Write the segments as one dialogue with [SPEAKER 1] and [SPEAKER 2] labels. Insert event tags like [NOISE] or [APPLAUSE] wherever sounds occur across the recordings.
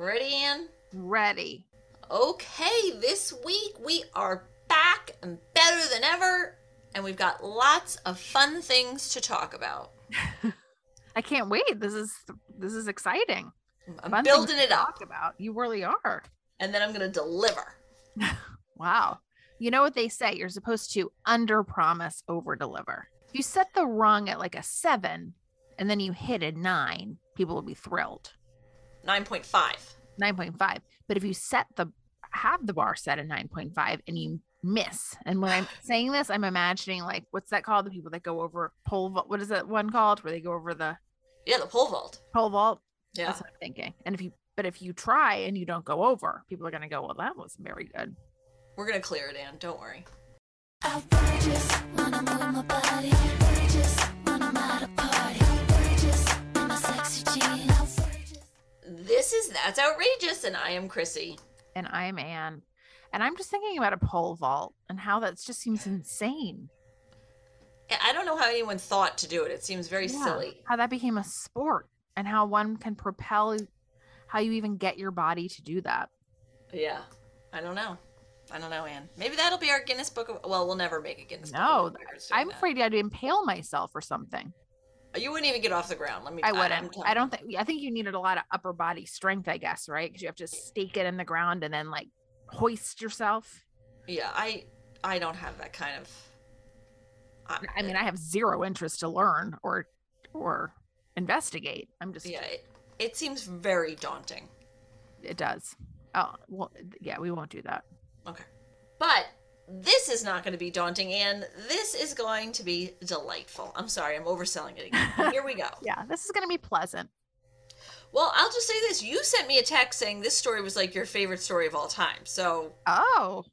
[SPEAKER 1] Ready, Anne?
[SPEAKER 2] Ready.
[SPEAKER 1] Okay, this week we are back and better than ever, and we've got lots of fun things to talk about. [LAUGHS]
[SPEAKER 2] I can't wait. This is this is exciting.
[SPEAKER 1] I'm
[SPEAKER 2] Fun
[SPEAKER 1] building it up,
[SPEAKER 2] Talk about. You really are.
[SPEAKER 1] and then I'm going to deliver. [LAUGHS]
[SPEAKER 2] Wow. You know what they say? You're supposed to under promise, over deliver. If you set the rung at like a seven and then you hit a nine, people will be thrilled.
[SPEAKER 1] 9.5.
[SPEAKER 2] 9.5. But if you set the have the bar set at 9.5 and you miss, and when I'm [SIGHS] saying this, I'm imagining like what's that called? The people that go over pole vault. What is that one called where they go over the
[SPEAKER 1] Yeah, the pole vault.
[SPEAKER 2] pole vault?
[SPEAKER 1] Yeah.
[SPEAKER 2] That's what I'm thinking. And if you but if you try and you don't go over, people are gonna go, Well, that was very good.
[SPEAKER 1] We're going to clear it, Anne. Don't worry. This is That's Outrageous, and I am Chrissy.
[SPEAKER 2] And I'm Anne. And I'm just thinking about a pole vault and how that just seems insane.
[SPEAKER 1] I don't know how anyone thought to do it. It seems very
[SPEAKER 2] Yeah,
[SPEAKER 1] silly.
[SPEAKER 2] How that became a sport and how one can propel how you even get your body to do that.
[SPEAKER 1] Yeah. I don't know. I don't know, Anne. Maybe that'll be our Guinness Book of. Well, we'll never make a Guinness Book
[SPEAKER 2] No,
[SPEAKER 1] of Records doing
[SPEAKER 2] I'm
[SPEAKER 1] that.
[SPEAKER 2] afraid I'd impale myself or something.
[SPEAKER 1] You wouldn't even get off the ground. Let me.
[SPEAKER 2] I wouldn't. I don't think. I think you needed a lot of upper body strength, I guess, right? Because you have to stake it in the ground and then like hoist yourself.
[SPEAKER 1] Yeah, I. I don't have that kind of.
[SPEAKER 2] I mean, I have zero interest to learn or or investigate. I'm just.
[SPEAKER 1] yeah, it, it seems very daunting.
[SPEAKER 2] It does. Oh well, yeah. We won't do that.
[SPEAKER 1] Okay. But this is not going to be daunting, and this is going to be delightful. I'm sorry, I'm overselling it again. Here we go. [LAUGHS]
[SPEAKER 2] Yeah, this is gonna be pleasant.
[SPEAKER 1] Well, I'll just say this. You sent me a text saying this story was like your favorite story of all time. So,
[SPEAKER 2] Oh,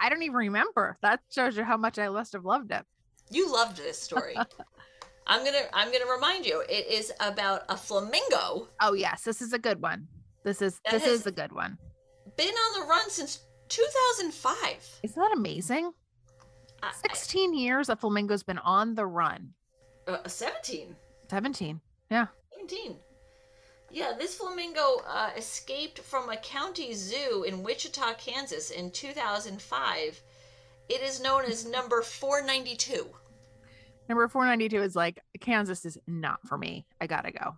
[SPEAKER 2] I don't even remember. That shows you how much I must have loved it.
[SPEAKER 1] you loved this story. [LAUGHS] I'm going to I'm going to remind you. It is about a flamingo
[SPEAKER 2] Oh yes, this is a good one. This is this
[SPEAKER 1] has-
[SPEAKER 2] is a good one.
[SPEAKER 1] been on the run since 2005.
[SPEAKER 2] Isn't that amazing?
[SPEAKER 1] I-
[SPEAKER 2] 16 years a flamingo's been on the run.
[SPEAKER 1] Uh, 17.
[SPEAKER 2] 17. Yeah.
[SPEAKER 1] 17. Yeah, this flamingo uh, escaped from a county zoo in Wichita, Kansas in 2005. It is known as number 492.
[SPEAKER 2] Number 492 is like Kansas is not for me. I gotta go.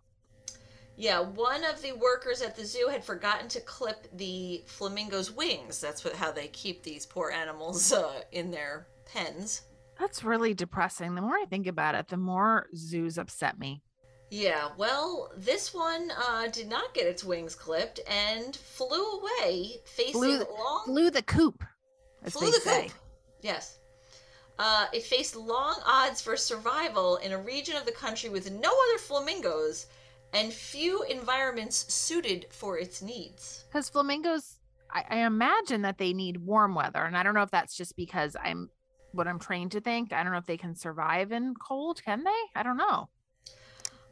[SPEAKER 1] Yeah, one of the workers at the zoo had forgotten to clip the flamingo's wings. That's what how they keep these poor animals uh, in their pens.
[SPEAKER 2] That's really depressing. The more I think about it, the more zoos upset me.
[SPEAKER 1] Yeah, well, this one uh, did not get its wings clipped and flew away, facing
[SPEAKER 2] Flew-
[SPEAKER 1] long
[SPEAKER 2] Flew the coop, as
[SPEAKER 1] flew the
[SPEAKER 2] say.
[SPEAKER 1] coop. Yes. Uh, it faced long odds for survival in a region of the country with no other flamingos and few environments suited for its needs.
[SPEAKER 2] Because flamingos, I, I imagine that they need warm weather. And I don't know if that's just because I'm what I'm trained to think. I don't know if they can survive in cold. Can they? I don't know.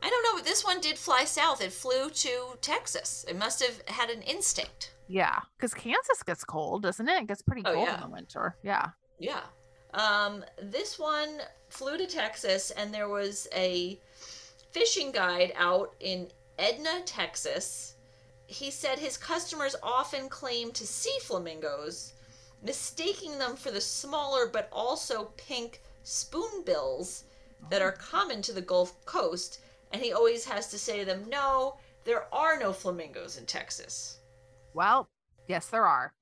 [SPEAKER 1] I don't know, but this one did fly south. It flew to Texas. It must have had an instinct.
[SPEAKER 2] Yeah. Because Kansas gets cold, doesn't it? It gets pretty
[SPEAKER 1] Oh,
[SPEAKER 2] cold
[SPEAKER 1] yeah.
[SPEAKER 2] in the winter. Yeah.
[SPEAKER 1] Yeah. Um, this one flew to Texas, and there was a fishing guide out in Edna, Texas. He said his customers often claim to see flamingos, mistaking them for the smaller but also pink spoonbills that are common to the Gulf Coast, and he always has to say to them, No, there are no flamingos in Texas.
[SPEAKER 2] Well, yes, there are.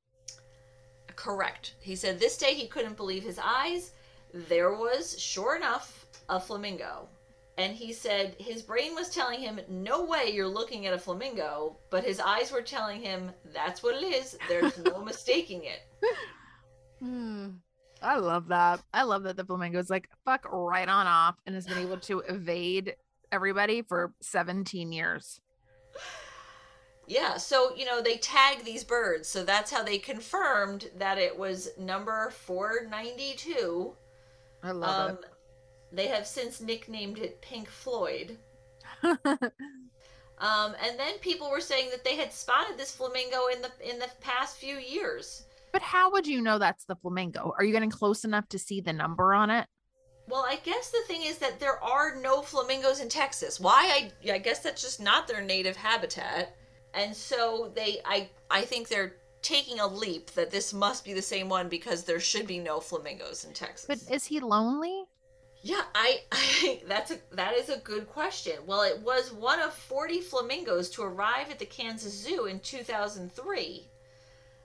[SPEAKER 1] Correct. He said this day he couldn't believe his eyes. There was, sure enough, a flamingo. And he said his brain was telling him, No way you're looking at a flamingo, but his eyes were telling him, That's what it is. There's no [LAUGHS] mistaking it.
[SPEAKER 2] Hmm. I love that. I love that the flamingo is like fuck right on off and has been able to [SIGHS] evade everybody for 17 years.
[SPEAKER 1] Yeah, so, you know, they tag these birds. So that's how they confirmed that it was number 492.
[SPEAKER 2] I love
[SPEAKER 1] Um, they have since nicknamed it Pink Floyd. [LAUGHS] Um, and then people were saying that they had spotted this flamingo in the in the past few years.
[SPEAKER 2] but how would you know that's the flamingo? Are you getting close enough to see the number on it?
[SPEAKER 1] Well, I guess the thing is that there are no flamingos in Texas. Why? I I guess that's just not their native habitat. and so they I I think they're taking a leap that this must be the same one because there should be no flamingos in Texas.
[SPEAKER 2] But is he lonely?
[SPEAKER 1] Yeah, I, [LAUGHS] I that's a that is a good question. Well, it was one of 40 flamingos to arrive at the Kansas Zoo in 2003.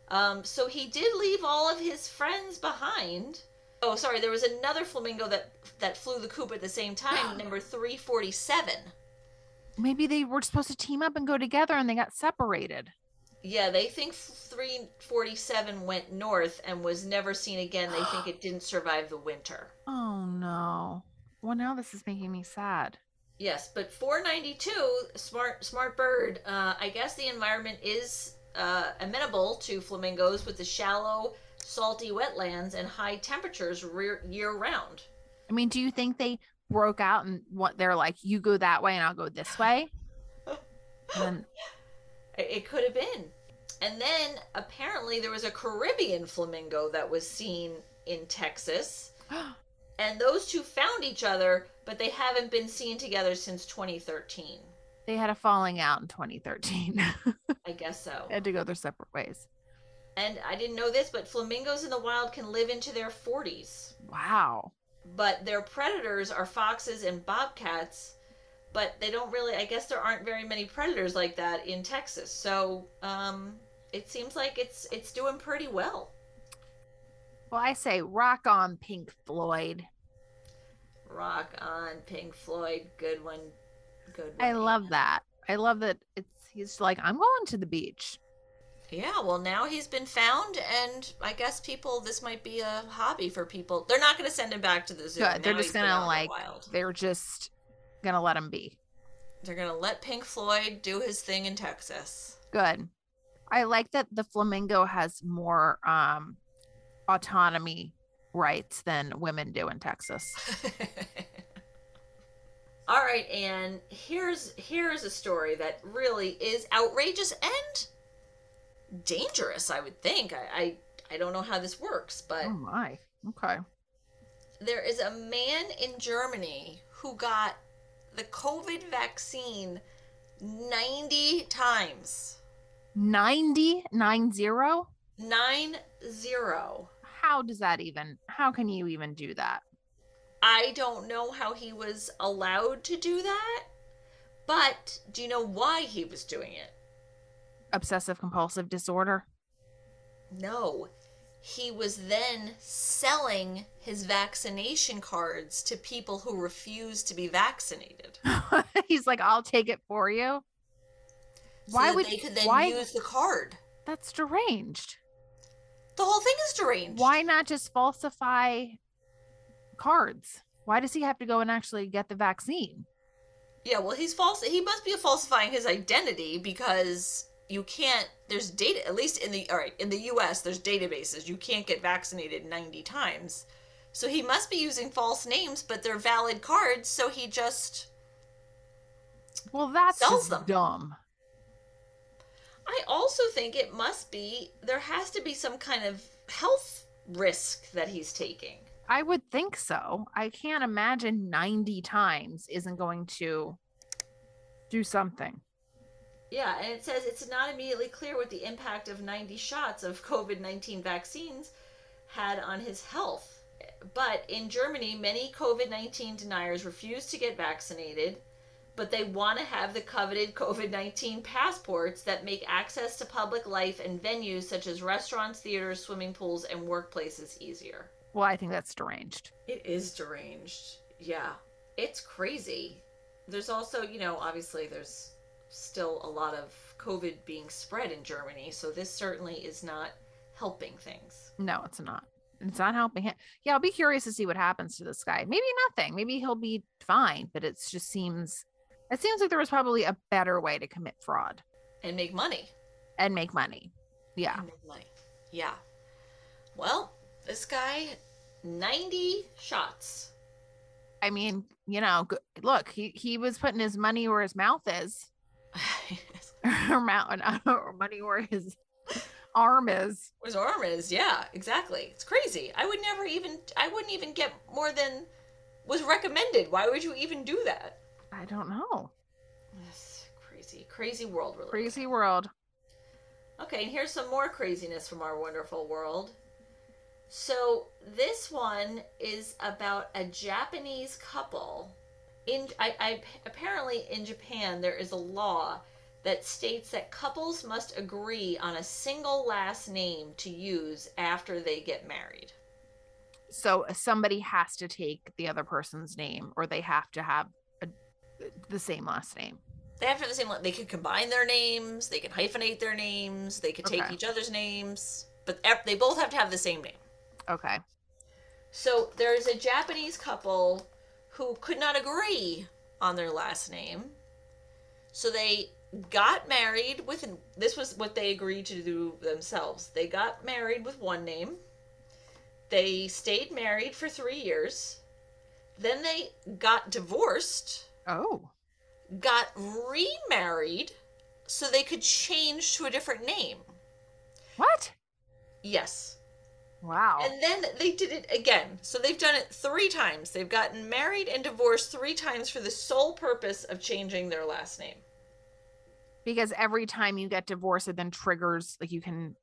[SPEAKER 1] Um, so he did leave all of his friends behind. Oh, sorry, there was another flamingo that that flew the coop at the same time, [GASPS] number 347.
[SPEAKER 2] Maybe they were supposed to team up and go together and they got separated.
[SPEAKER 1] Yeah, they think 347 went north and was never seen again. They think it didn't survive the winter. [GASPS]
[SPEAKER 2] Oh no. Well, now this is making me sad.
[SPEAKER 1] Yes, but 492, smart smart bird. Uh, I guess the environment is uh, amenable to flamingos with the shallow, salty wetlands and high temperatures rear, year round.
[SPEAKER 2] I mean, do you think they broke out and what they're like, you go that way and I'll go this way? [LAUGHS] And then,
[SPEAKER 1] It, could have been. And then apparently there was a Caribbean flamingo that was seen in Texas, [GASPS] and those two found each other, but they haven't been seen together since 2013.
[SPEAKER 2] they had a falling out in 2013. [LAUGHS]
[SPEAKER 1] I guess so.
[SPEAKER 2] they had to go their separate ways.
[SPEAKER 1] And I didn't know this, but flamingos in the wild can live into their 40s.
[SPEAKER 2] Wow.
[SPEAKER 1] but their predators are foxes and bobcats but they don't really i guess there aren't very many predators like that in texas so um it seems like it's it's doing pretty well
[SPEAKER 2] Well, I say rock on Pink Floyd.
[SPEAKER 1] rock on pink floyd good one good one
[SPEAKER 2] I love that. I love that it's he's like, I'm going to the beach.
[SPEAKER 1] yeah well now he's been found and i guess people this might be a hobby for people they're not going to send him back to the zoo
[SPEAKER 2] Good. They're just
[SPEAKER 1] in the
[SPEAKER 2] like they're just gonna let him be.
[SPEAKER 1] they're going to let pink floyd do his thing in texas
[SPEAKER 2] Good. I like that the flamingo has more um autonomy rights than women do in Texas. [LAUGHS]
[SPEAKER 1] All right, and here's here's a story that really is outrageous and dangerous. I would think. I I, I don't know how this works, but
[SPEAKER 2] Oh my. Okay.
[SPEAKER 1] there is a man in Germany who got the COVID vaccine ninety times.
[SPEAKER 2] 90 nine zero?
[SPEAKER 1] Nine zero.
[SPEAKER 2] How does that even how can you even do that?
[SPEAKER 1] I don't know how he was allowed to do that, but do you know why he was doing it?
[SPEAKER 2] Obsessive compulsive disorder?
[SPEAKER 1] No. He was then selling his vaccination cards to people who refused to be vaccinated. [LAUGHS]
[SPEAKER 2] He's like, I'll take it for you.
[SPEAKER 1] So
[SPEAKER 2] Why
[SPEAKER 1] that
[SPEAKER 2] would
[SPEAKER 1] they could then
[SPEAKER 2] why
[SPEAKER 1] use the card?
[SPEAKER 2] that's deranged.
[SPEAKER 1] The whole thing is deranged.
[SPEAKER 2] Why not just falsify cards? Why does he have to go and actually get the vaccine?
[SPEAKER 1] Yeah, well, he's false. He must be falsifying his identity because you can't. There's data. At least in the all right in the U.S. There's databases. You can't get vaccinated 90 times. So he must be using false names, but they're valid cards. So he just.
[SPEAKER 2] Well, that's
[SPEAKER 1] Sells them.
[SPEAKER 2] dumb.
[SPEAKER 1] I also think it must be. There has to be some kind of health risk that he's taking.
[SPEAKER 2] I would think so. I can't imagine 90 times isn't going to do something.
[SPEAKER 1] Yeah, and it says it's not immediately clear what the impact of 90 shots of COVID 19 vaccines had on his health. But in Germany, many COVID 19 deniers refuse to get vaccinated, but they want to have the coveted COVID 19 passports that make access to public life and venues such as restaurants, theaters, swimming pools, and workplaces easier.
[SPEAKER 2] Well, I think that's deranged.
[SPEAKER 1] It is deranged. Yeah. It's crazy. There's also, you know, obviously there's still a lot of COVID being spread in Germany, so this certainly is not helping things.
[SPEAKER 2] No, it's not. It's not helping him. Yeah, I'll be curious to see what happens to this guy. Maybe nothing. Maybe he'll be fine, but it just seems it seems like there was probably a better way to commit fraud
[SPEAKER 1] And make money.
[SPEAKER 2] and make money. Yeah.
[SPEAKER 1] And make money. Yeah. Well, this guy, 90 shots.
[SPEAKER 2] I mean, you know, look, he he was putting his money where his mouth is, [LAUGHS] or mouth, or money where his arm is.
[SPEAKER 1] His arm is, yeah, exactly. It's crazy. I would never even, I wouldn't even get more than was recommended. Why would you even do that?
[SPEAKER 2] I don't know.
[SPEAKER 1] That's crazy. crazy, world. We're living
[SPEAKER 2] Crazy world.
[SPEAKER 1] Okay, and here's some more craziness from our wonderful world. So this one is about a Japanese couple. In I, I apparently in Japan there is a law that states that couples must agree on a single last name to use after they get married.
[SPEAKER 2] So uh, somebody has to take the other person's name, or they have to have a, the same last name.
[SPEAKER 1] They have to have the same. They can combine their names. They can hyphenate their names. They could take
[SPEAKER 2] Okay.
[SPEAKER 1] each other's names, but they both have to have the same name.
[SPEAKER 2] Okay.
[SPEAKER 1] So there's a Japanese couple who could not agree on their last name. So they got married with this was what they agreed to do themselves. They got married with one name. They stayed married for 3 years. Then they got divorced,
[SPEAKER 2] Oh.
[SPEAKER 1] got remarried so they could change to a different name.
[SPEAKER 2] What?
[SPEAKER 1] Yes.
[SPEAKER 2] Wow.
[SPEAKER 1] And then they did it again. So they've done it three times. They've gotten married and divorced three times for the sole purpose of changing their last name.
[SPEAKER 2] because every time you get divorced, it then triggers like you can.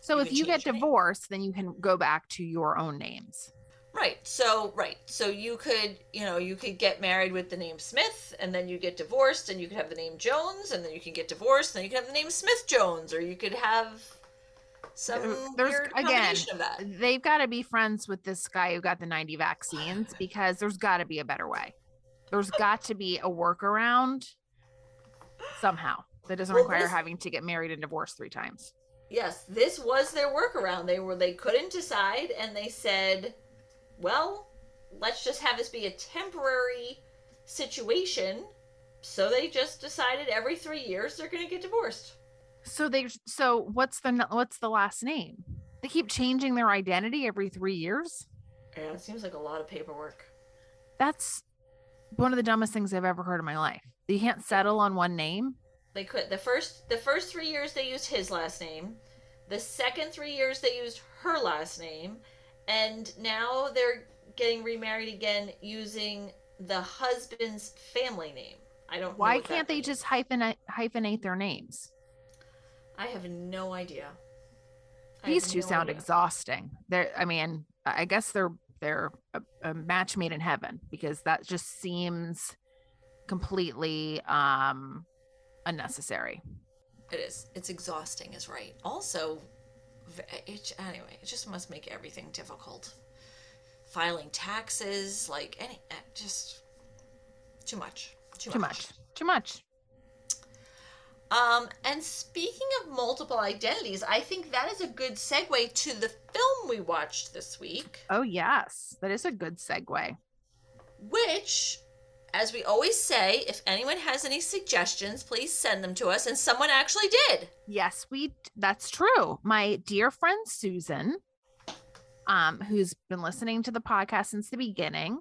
[SPEAKER 2] So
[SPEAKER 1] You
[SPEAKER 2] if you get
[SPEAKER 1] your name.
[SPEAKER 2] divorced, then you can go back to your own names.
[SPEAKER 1] Right. So right. So you could, you know, you could get married with the name Smith, and then you get divorced, and you could have the name Jones, and then you can get divorced, and then you can have the name Smith Jones, or you could have some
[SPEAKER 2] mm, there's-
[SPEAKER 1] weird
[SPEAKER 2] again,
[SPEAKER 1] of that.
[SPEAKER 2] They've got to be friends with this guy who got the 90 vaccines [SIGHS] because there's got to be a better way. There's got to be a workaround somehow that doesn't
[SPEAKER 1] Well,
[SPEAKER 2] require
[SPEAKER 1] this-
[SPEAKER 2] having to get married and divorced three times.
[SPEAKER 1] Yes, this was their workaround. They were they couldn't decide, and they said, "Well, let's just have this be a temporary situation." So they just decided every three years they're going to get divorced.
[SPEAKER 2] So they so what's the what's the last name? They keep changing their identity every 3 years?
[SPEAKER 1] Yeah, it seems like a lot of paperwork.
[SPEAKER 2] That's one of the dumbest things I've ever heard in my life. You can't settle on one name.
[SPEAKER 1] They could the first the first three years they used his last name, the second three years they used her last name, and now they're getting remarried again using the husband's family name. I don't.
[SPEAKER 2] Why can't they
[SPEAKER 1] means.
[SPEAKER 2] just hyphenate hyphenate their names?
[SPEAKER 1] I have no idea. I
[SPEAKER 2] These two
[SPEAKER 1] no
[SPEAKER 2] sound
[SPEAKER 1] idea.
[SPEAKER 2] exhausting. They're I mean, I guess they're they're a, a match made in heaven because that just seems completely um unnecessary.
[SPEAKER 1] It is. It's exhausting, is right. Also, it, anyway, it just must make everything difficult. Filing taxes, like any, eh, just too much. Too,
[SPEAKER 2] Too much. Too much.
[SPEAKER 1] Um, and speaking of multiple identities, I think that is a good segue to the film we watched this week,
[SPEAKER 2] Oh yes, that is a good segue.
[SPEAKER 1] which, as we always say, if anyone has any suggestions, please send them to us. And someone actually did.
[SPEAKER 2] Yes, we that's true. My dear friend Susan, um, who's been listening to the podcast since the beginning,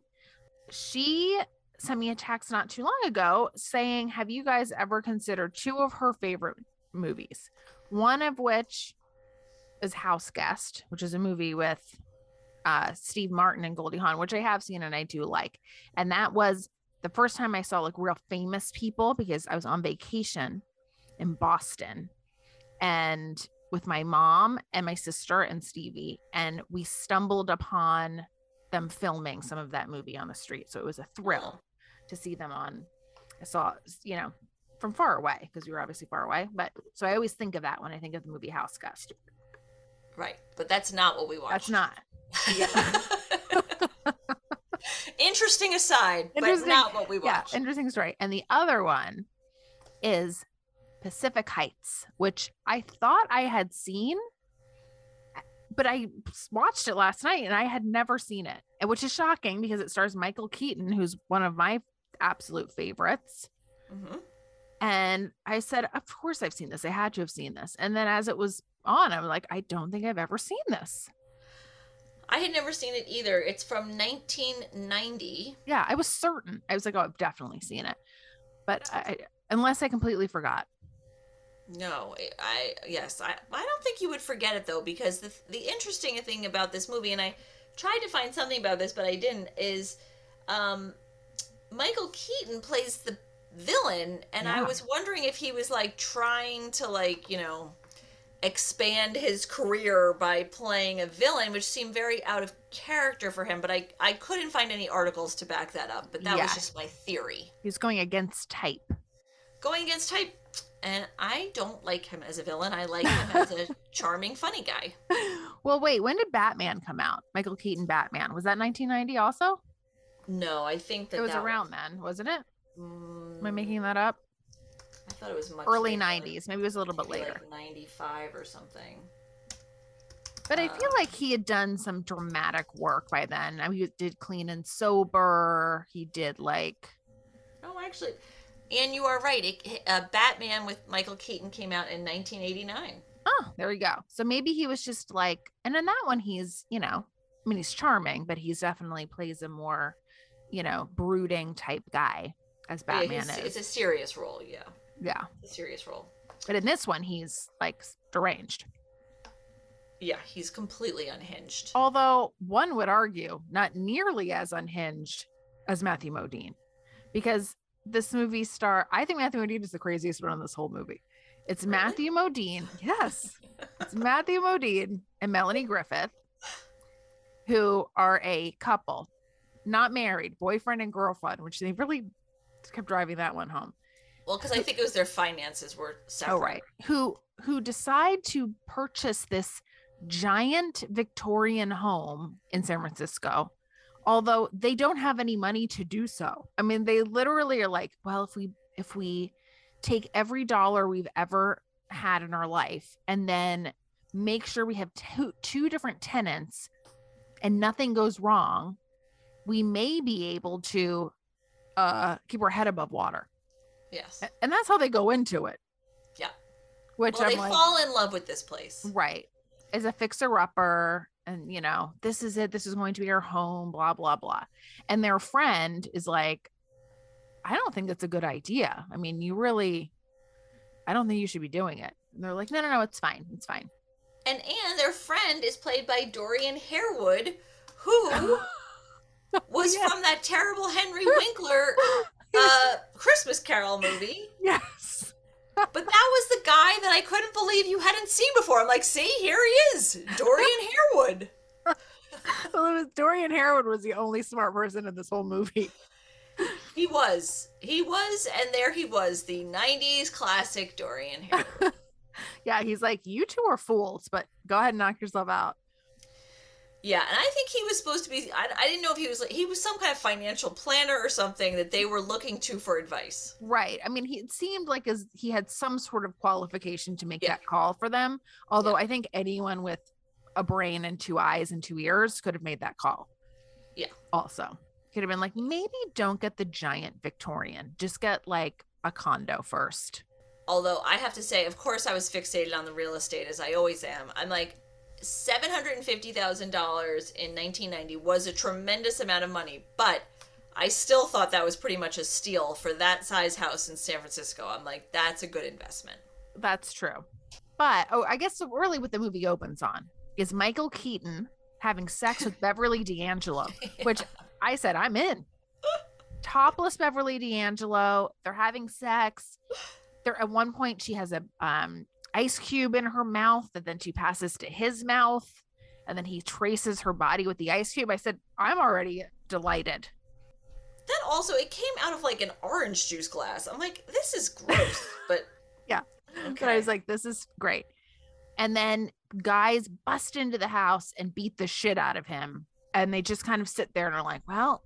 [SPEAKER 2] she sent me a text not too long ago saying, Have you guys ever considered two of her favorite movies? One of which is House Guest, which is a movie with uh Steve Martin and Goldie Hawn, which I have seen and I do like. And that was the first time I saw like real famous people because I was on vacation in Boston and with my mom and my sister and Stevie, and we stumbled upon them filming some of that movie on the street. So it was a thrill to see them on. I saw, you know, from far away because we were obviously far away. But so I always think of that when I think of the movie House Guest.
[SPEAKER 1] Right, but that's not what we watched.
[SPEAKER 2] That's not. [LAUGHS]
[SPEAKER 1] Interesting aside, but
[SPEAKER 2] Interesting-
[SPEAKER 1] not what we
[SPEAKER 2] Yeah, interesting story. And the other one is Pacific Heights, which I thought I had seen, but I watched it last night and I had never seen it, which is shocking because it stars Michael Keaton, who's one of my absolute favorites.
[SPEAKER 1] Mhm.
[SPEAKER 2] And I said, Of course I've seen this. I had to have seen this. And then as it was on, I'm like, I don't think I've ever seen this.
[SPEAKER 1] I had never seen it either. It's from 1990.
[SPEAKER 2] Yeah, I was certain. I was like, Oh, I've definitely seen it. But I, unless I completely forgot.
[SPEAKER 1] No, I- I yes, I I don't think you would forget it though because the the interesting thing about this movie and I tried to find something about this but I didn't is um Michael Keaton plays the villain and I was wondering if he was like trying to like, you know, expand his career by playing a villain, which seemed very out of character for him, but I I couldn't find any articles to back that up, but that
[SPEAKER 2] Yeah.
[SPEAKER 1] was just my theory.
[SPEAKER 2] He's going against type.
[SPEAKER 1] Going against type and I don't like him as a villain. I like him as a [LAUGHS] charming, funny guy.
[SPEAKER 2] Well, wait, when did Batman come out? Michael Keaton Batman. Was that 1990 also?
[SPEAKER 1] No, I think that
[SPEAKER 2] it was
[SPEAKER 1] that
[SPEAKER 2] around then, wasn't it?
[SPEAKER 1] Mm,
[SPEAKER 2] Am I making that up?
[SPEAKER 1] I thought it was much
[SPEAKER 2] Early
[SPEAKER 1] later,
[SPEAKER 2] 90s. Maybe it was a little bit later.
[SPEAKER 1] like 95 or something.
[SPEAKER 2] But I feel
[SPEAKER 1] Uh,
[SPEAKER 2] like he had done some dramatic work by then. I mean, he did Clean and Sober. He did like,
[SPEAKER 1] Oh, actually, and you are right. It, uh, Batman with Michael Keaton came out in 1989.
[SPEAKER 2] oh, there we go. So maybe he was just like, and in that one, he's, you know, I mean, he's charming, but he's definitely plays a more, you know, brooding type guy as Batman
[SPEAKER 1] he's-
[SPEAKER 2] is.
[SPEAKER 1] It's a serious role. Yeah,
[SPEAKER 2] yeah.
[SPEAKER 1] it's a serious role.
[SPEAKER 2] But in this one, he's like deranged.
[SPEAKER 1] Yeah, he's completely unhinged.
[SPEAKER 2] Although one would argue not nearly as unhinged as Matthew Modine, because this movie star, I think Matthew Modine is the craziest one in this whole movie. It's
[SPEAKER 1] Really?
[SPEAKER 2] Matthew Modine. Yes. [LAUGHS] It's Matthew Modine and Melanie Griffith, who are a couple, not married, boyfriend and girlfriend, which they really kept driving that one home.
[SPEAKER 1] Well, because I think it was their finances were separate.
[SPEAKER 2] Oh, right. Who who decide to purchase this giant Victorian home in San Francisco, although they don't have any money to do so. I mean, they literally are like, well, if we if we take every dollar we've ever had in our life and then make sure we have two two different tenants and nothing goes wrong, we may be able to uh keep our head above water.
[SPEAKER 1] Yes.
[SPEAKER 2] And that's how they go into it.
[SPEAKER 1] Yeah.
[SPEAKER 2] Which
[SPEAKER 1] Well, they
[SPEAKER 2] like,
[SPEAKER 1] fall in love with this place.
[SPEAKER 2] right. As a fixer upper, and you know, this is it. This is going to be our home, blah, blah, blah. And their friend is like, I don't think that's a good idea. I mean, you really, I don't think you should be doing it. And they're like, no, no, no, it's fine. It's fine.
[SPEAKER 1] And and their friend is played by Dorian Harewood, who [GASPS] [LAUGHS] [LAUGHS] was
[SPEAKER 2] Yeah.
[SPEAKER 1] from that terrible Henry [LAUGHS] Winkler [LAUGHS] uh, Christmas Carol movie.
[SPEAKER 2] yes.
[SPEAKER 1] But that was the guy that I couldn't believe you hadn't seen before. I'm like, see, here he is, Dorian Harewood.
[SPEAKER 2] Well, it was Dorian Harewood was the only smart person in this whole movie.
[SPEAKER 1] He was, he was, and there he was, the '90s classic Dorian Harewood.
[SPEAKER 2] Yeah, he's like, you two are fools, but go ahead and knock yourself out.
[SPEAKER 1] Yeah, and I think he was supposed to be. I, I didn't know if he was like he was some kind of financial planner or something that they were looking to for advice.
[SPEAKER 2] Right. I mean, he it seemed like as he had some sort of qualification to make
[SPEAKER 1] Yeah.
[SPEAKER 2] that call for them. Although I think anyone with a brain and two eyes and two ears could have made that call.
[SPEAKER 1] Yeah.
[SPEAKER 2] Also, could have been like, maybe don't get the giant Victorian. Just get like a condo first.
[SPEAKER 1] Although I have to say, of course, I was fixated on the real estate as I always am. I'm like, seven hundred and fifty thousand dollars in 1990 was a tremendous amount of money, but I still thought that was pretty much a steal for that size house in San Francisco. I'm like, that's a good investment.
[SPEAKER 2] That's true. But oh, I guess really what the movie opens on is Michael Keaton having sex with Beverly D'Angelo, [LAUGHS] which I said I'm in. Topless Beverly D'Angelo. They're having sex. They're at one point she has a um ice cube in her mouth that then she passes to his mouth and then he traces her body with the ice cube. I said, I'm already delighted.
[SPEAKER 1] Then also, it came out of like an orange juice glass. I'm like, this is gross, [LAUGHS] but
[SPEAKER 2] Yeah.
[SPEAKER 1] Okay.
[SPEAKER 2] But I was like, this is great. And then guys bust into the house and beat the shit out of him. And they just kind of sit there and are like, well,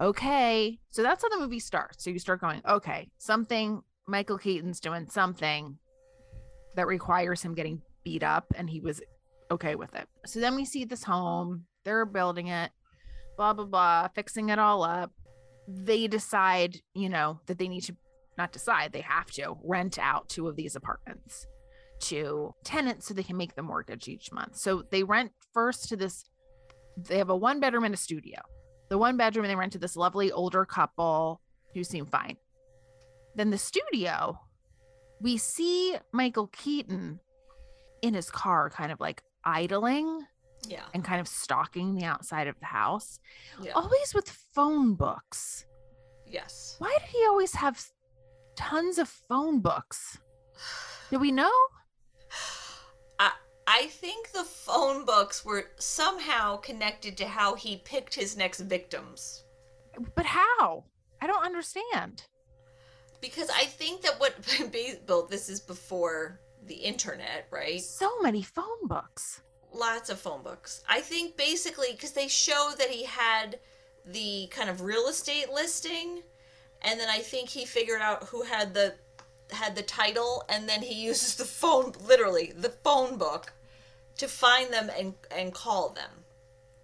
[SPEAKER 2] okay. So that's how the movie starts. So you start going, okay, something, Michael Keaton's doing something that requires him getting beat up. And he was okay with it. So then we see this home, they're building it, blah, blah, blah, fixing it all up. They decide, you know, that they need to not decide, they have to rent out two of these apartments to tenants so they can make the mortgage each month. So they rent first to this, they have a one bedroom and a studio. The one bedroom they rent to this lovely older couple who seem fine. Then the studio, we see Michael Keaton in his car, kind of like idling
[SPEAKER 1] yeah,
[SPEAKER 2] and kind of stalking the outside of the house,
[SPEAKER 1] yeah,
[SPEAKER 2] always with phone books.
[SPEAKER 1] Yes.
[SPEAKER 2] Why did he always have tons of phone books? [SIGHS] Do we know?
[SPEAKER 1] I I think the phone books were somehow connected to how he picked his next victims.
[SPEAKER 2] But how? I don't understand.
[SPEAKER 1] Because I think that what [LAUGHS] built this is before the internet, right?
[SPEAKER 2] So many phone books.
[SPEAKER 1] Lots of phone books. I think basically because they show that he had the kind of real estate listing, and then I think he figured out who had the had the title, and then he [LAUGHS] uses the phone, literally the phone book, to find them and and call them.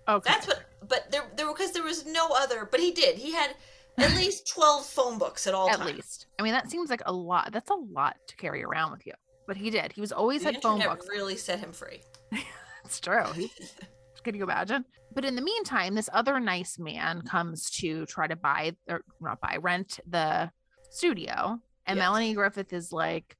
[SPEAKER 2] Okay.
[SPEAKER 1] That's what. But there, there because there was no other. But he did. He had at least twelve phone books at all
[SPEAKER 2] at
[SPEAKER 1] times.
[SPEAKER 2] least. I mean, that seems like a lot. That's a lot to carry around with you. But he did. He was always
[SPEAKER 1] The
[SPEAKER 2] had phone books.
[SPEAKER 1] really set him free. [LAUGHS]
[SPEAKER 2] It's true. [LAUGHS] Can you imagine? But in the meantime, this other nice man comes to try to buy or not buy, rent the studio. And
[SPEAKER 1] Yes.
[SPEAKER 2] Melanie Griffith is like,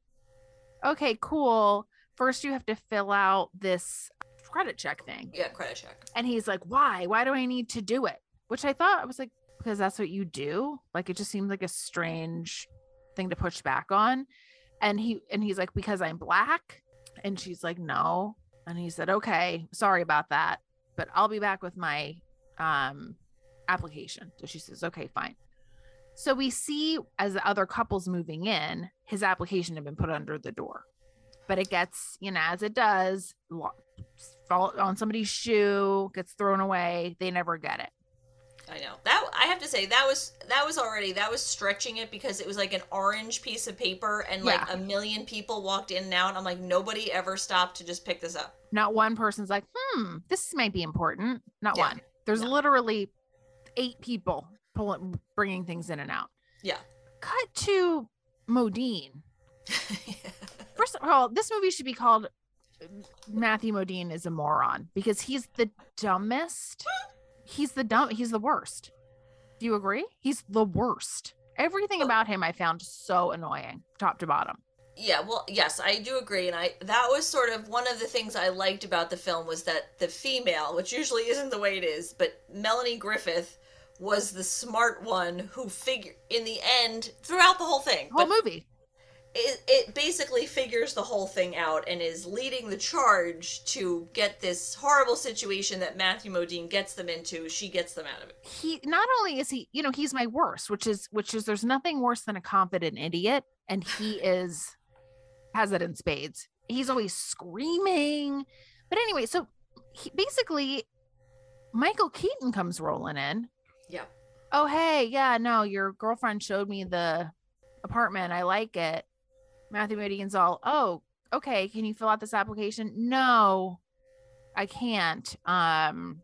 [SPEAKER 2] okay, cool. First, you have to fill out this credit check thing.
[SPEAKER 1] Yeah, credit check.
[SPEAKER 2] And he's like, why? Why do I need to do it? Which I thought I was like, because that's what you do. Like it just seemed like a strange thing to push back on. And he and he's like, because I'm black. And she's like, no. And he said, okay, sorry about that. But I'll be back with my um application. So she says, okay, fine. So we see as the other couples moving in, his application had been put under the door. But it gets, you know, as it does, fall on somebody's shoe, gets thrown away. They never get it.
[SPEAKER 1] I know that. I have to say that was that was already that was stretching it because it was like an orange piece of paper and like
[SPEAKER 2] Yeah.
[SPEAKER 1] a million people walked in and out. I'm like nobody ever stopped to just pick this up.
[SPEAKER 2] Not one person's like, hmm, this might be important. Not
[SPEAKER 1] Yeah.
[SPEAKER 2] one. There's
[SPEAKER 1] No.
[SPEAKER 2] literally eight people pulling, bringing things in and out.
[SPEAKER 1] Yeah.
[SPEAKER 2] Cut to Modine. [LAUGHS] First of all, this movie should be called Matthew Modine is a moron because he's the dumbest. [LAUGHS] He's the dumb. He's the worst. Do you agree? He's the worst. Everything about him I found so annoying, top to bottom.
[SPEAKER 1] Yeah, well, yes, I do agree, and I that was sort of one of the things I liked about the film was that the female, which usually isn't the way it is, but Melanie Griffith was the smart one who figure in the end throughout the whole thing.
[SPEAKER 2] Whole
[SPEAKER 1] but
[SPEAKER 2] movie.
[SPEAKER 1] It, it basically figures the whole thing out and is leading the charge to get this horrible situation that Matthew Modine gets them into. She gets them out of it.
[SPEAKER 2] he not only is he you know he's my worst which is which is there's nothing worse than a confident idiot and he [LAUGHS] is has it in spades he's always screaming but anyway so he, basically michael keaton comes rolling in
[SPEAKER 1] Yeah.
[SPEAKER 2] oh hey yeah no your girlfriend showed me the apartment i like it matthew modine's all oh okay can you fill out this application no i can't um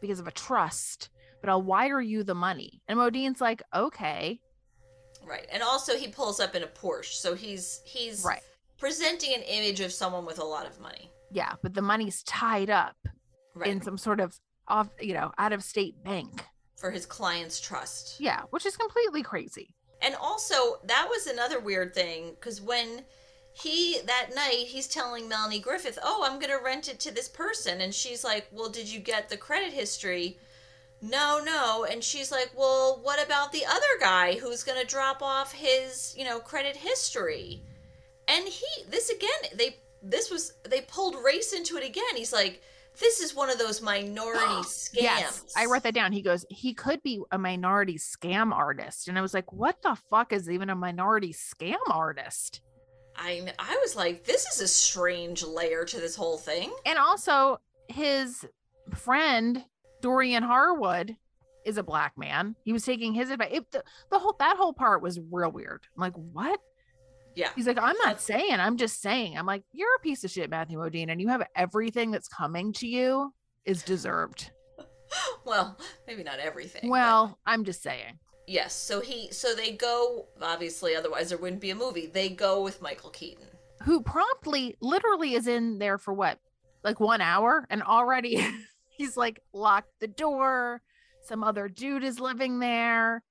[SPEAKER 2] because of a trust but i'll wire you the money and modine's like okay
[SPEAKER 1] Right. And also he pulls up in a Porsche, so he's he's
[SPEAKER 2] right
[SPEAKER 1] presenting an image of someone with a lot of money.
[SPEAKER 2] yeah but the money's tied up
[SPEAKER 1] Right.
[SPEAKER 2] in some sort of off you know out of state bank
[SPEAKER 1] for his client's trust.
[SPEAKER 2] yeah which is completely crazy
[SPEAKER 1] And also, that was another weird thing because when he that night he's telling Melanie Griffith, "Oh, I'm going to rent it to this person," and she's like, "Well, did you get the credit history?" No, no, and she's like, "Well, what about the other guy who's going to drop off his, you know, credit history?" And he, this again, they, this was they pulled race into it again. He's like, "This is one of those minority [GASPS] scams."
[SPEAKER 2] Yes, I wrote that down. He goes, he could be a minority scam artist. And I was like, what the fuck is even a minority scam artist?
[SPEAKER 1] I I was like, this is a strange layer to this whole thing.
[SPEAKER 2] And also, his friend, Dorian Harewood, is a black man. He was taking his advice. It, the, the whole that whole part was real weird. I'm like, what?
[SPEAKER 1] Yeah.
[SPEAKER 2] He's like, I'm not saying, I'm just saying. I'm like, you're a piece of shit, Matthew Modine, and you have everything that's coming to you is deserved. [LAUGHS]
[SPEAKER 1] Well, maybe not everything. but
[SPEAKER 2] Well, I'm just saying.
[SPEAKER 1] yes. So he, so they go. Obviously, otherwise there wouldn't be a movie. They go with Michael Keaton.
[SPEAKER 2] who promptly literally is in there for what like one hour and already [LAUGHS] he's like locked the door some other dude is living there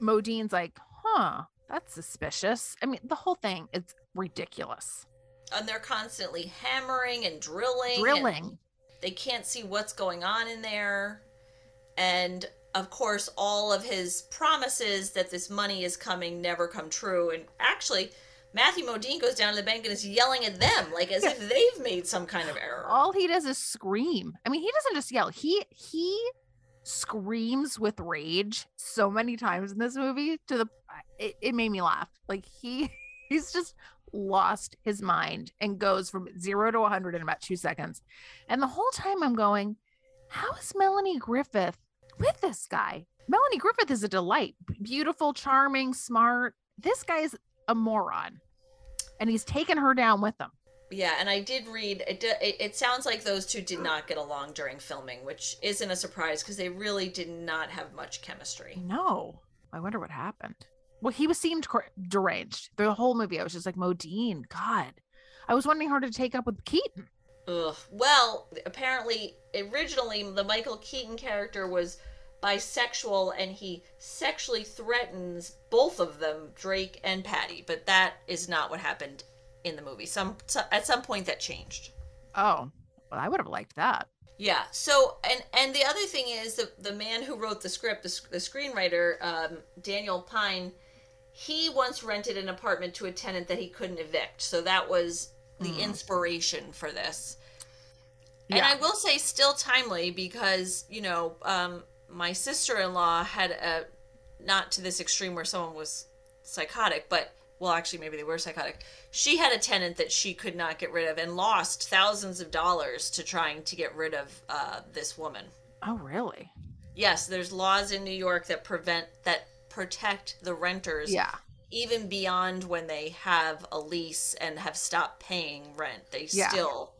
[SPEAKER 2] modine's like huh that's suspicious i mean the whole thing is ridiculous
[SPEAKER 1] And they're constantly hammering and drilling. and
[SPEAKER 2] drilling
[SPEAKER 1] they can't see what's going on in there. And of course, all of his promises that this money is coming never come true. And actually, Matthew Modine goes down to the bank and is yelling at them like as if they've made some kind of error.
[SPEAKER 2] All he does is scream. I mean, he doesn't just yell. He he screams with rage so many times in this movie to the it, it made me laugh. Like he [LAUGHS] he's just lost his mind and goes from 0 to 100 in about 2 seconds. And the whole time I'm going, how is Melanie Griffith with this guy? Melanie Griffith is a delight. Beautiful, charming, smart. This guy's a moron. And he's taken her down with him.
[SPEAKER 1] Yeah, and I did read it. It, it sounds like those two did not get along during filming, which isn't a surprise because they really did not have much chemistry.
[SPEAKER 2] No. I wonder what happened. Well, he was seemed cor- deranged. The whole movie, I was just like, Modine, God. I was wanting her to take up with Keaton.
[SPEAKER 1] Ugh. Well, apparently, originally the Michael Keaton character was bisexual and he sexually threatens both of them, Drake and Patty. But that is not what happened in the movie. Some, so, at some point that changed.
[SPEAKER 2] Oh, well, I would have liked that.
[SPEAKER 1] Yeah. So, and and the other thing is the the man who wrote the script, the, the screenwriter, um, Daniel Pyne, he once rented an apartment to a tenant that he couldn't evict. So that was the
[SPEAKER 2] Mm.
[SPEAKER 1] inspiration for this. And I will say, still timely because you know, um, my sister-in-law had a not to this extreme where someone was psychotic, but well, actually, maybe they were psychotic. She had a tenant that she could not get rid of and lost thousands of dollars to trying to get rid of uh, this woman.
[SPEAKER 2] Oh, really?
[SPEAKER 1] Yes, there's laws in New York that prevent that protect the renters
[SPEAKER 2] Yeah.
[SPEAKER 1] even beyond when they have a lease and have stopped paying rent. They
[SPEAKER 2] Yeah.
[SPEAKER 1] still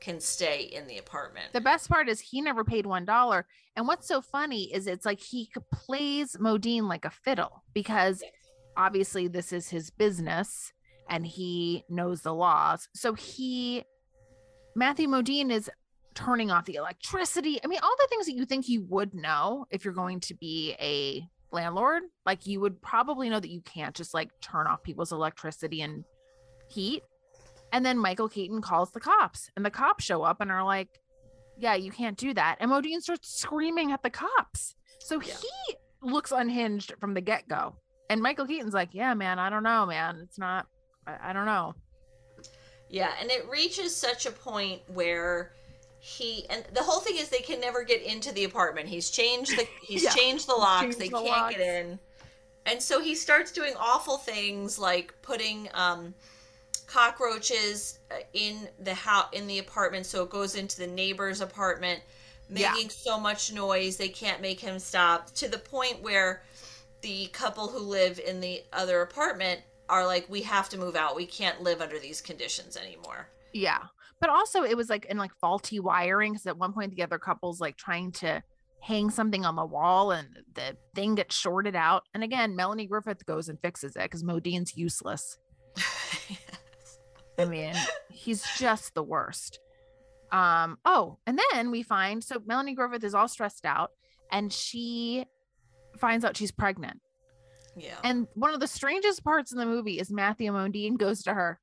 [SPEAKER 1] can stay in the apartment.
[SPEAKER 2] The best part is he never paid one dollar. And what's so funny is it's like he plays Modine like a fiddle because obviously this is his business and he knows the laws. So he, Matthew Modine is turning off the electricity. I mean, all the things that you think you would know if you're going to be a landlord, like you would probably know that you can't just like turn off people's electricity and heat. And then Michael Keaton calls the cops, and the cops show up and are like, Yeah, you can't do that. And Modine starts screaming at the cops. So
[SPEAKER 1] Yeah.
[SPEAKER 2] he looks unhinged from the get go. And Michael Keaton's like, Yeah, man, I don't know, man. It's not, I, I don't know.
[SPEAKER 1] Yeah, and it reaches such a point where he and the whole thing is they can never get into the apartment. He's changed the he's
[SPEAKER 2] Yeah,
[SPEAKER 1] changed the locks.
[SPEAKER 2] changed
[SPEAKER 1] they
[SPEAKER 2] the
[SPEAKER 1] can't
[SPEAKER 2] locks.
[SPEAKER 1] get in. And so he starts doing awful things like putting um cockroaches uh, in the house in the apartment so it goes into the neighbor's apartment
[SPEAKER 2] Yeah.
[SPEAKER 1] making so much noise they can't make him stop to the point where the couple who live in the other apartment are like we have to move out we can't live under these conditions anymore
[SPEAKER 2] Yeah. But also it was like in like faulty wiring because at one point the other couple's like trying to hang something on the wall and the thing gets shorted out. And again, Melanie Griffith goes and fixes it because Modine's useless. [LAUGHS] I mean, he's just the worst. Um, oh, and then we find so Melanie Griffith is all stressed out and she finds out she's pregnant.
[SPEAKER 1] yeah
[SPEAKER 2] And one of the strangest parts in the movie is Matthew Modine goes to her,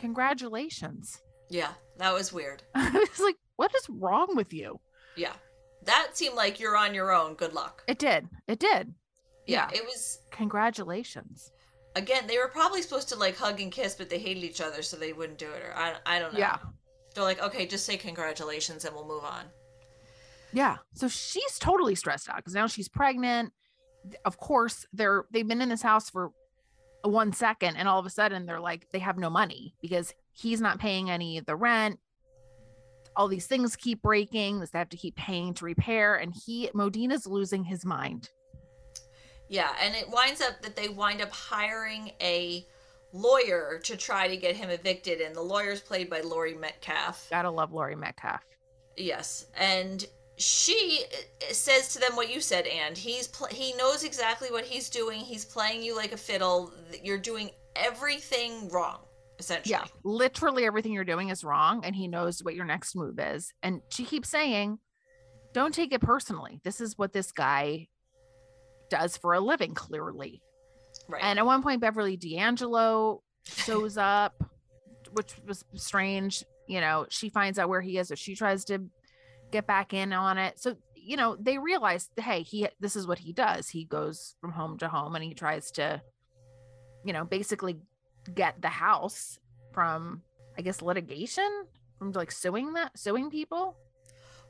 [SPEAKER 2] Congratulations.
[SPEAKER 1] Yeah that was weird [LAUGHS]
[SPEAKER 2] I was like, what is wrong with you?
[SPEAKER 1] yeah that seemed like you're on your own good luck
[SPEAKER 2] It did. It did.
[SPEAKER 1] yeah,
[SPEAKER 2] yeah.
[SPEAKER 1] it was
[SPEAKER 2] Congratulations.
[SPEAKER 1] again they were probably supposed to like hug and kiss but they hated each other so they wouldn't do it or i, I don't know
[SPEAKER 2] Yeah.
[SPEAKER 1] they're like okay just say congratulations and we'll move on
[SPEAKER 2] Yeah. So she's totally stressed out because now she's pregnant. Of course, they're they've been in this house for one second, and all of a sudden they're like they have no money because he's not paying any of the rent. All these things keep breaking. They have to keep paying to repair, and he Modine's losing his mind.
[SPEAKER 1] Yeah, and it winds up that they wind up hiring a lawyer to try to get him evicted, and the lawyer's played by Laurie Metcalf.
[SPEAKER 2] Gotta love Laurie Metcalf.
[SPEAKER 1] Yes, and she uh, says to them what you said, and he's pl- he knows exactly what he's doing. He's playing you like a fiddle. You're doing everything wrong, essentially.
[SPEAKER 2] Yeah, literally everything you're doing is wrong, and he knows what your next move is. And she keeps saying, "Don't take it personally. This is what this guy does for a living, clearly."
[SPEAKER 1] right.
[SPEAKER 2] And at one point, Beverly D'Angelo shows up, which was strange. You know, she finds out where he is, so she tries to get back in on it. So you know, they realize, hey, he this is what he does. He goes from home to home and he tries to, you know, basically get the house from, I guess, litigation from like suing that suing people.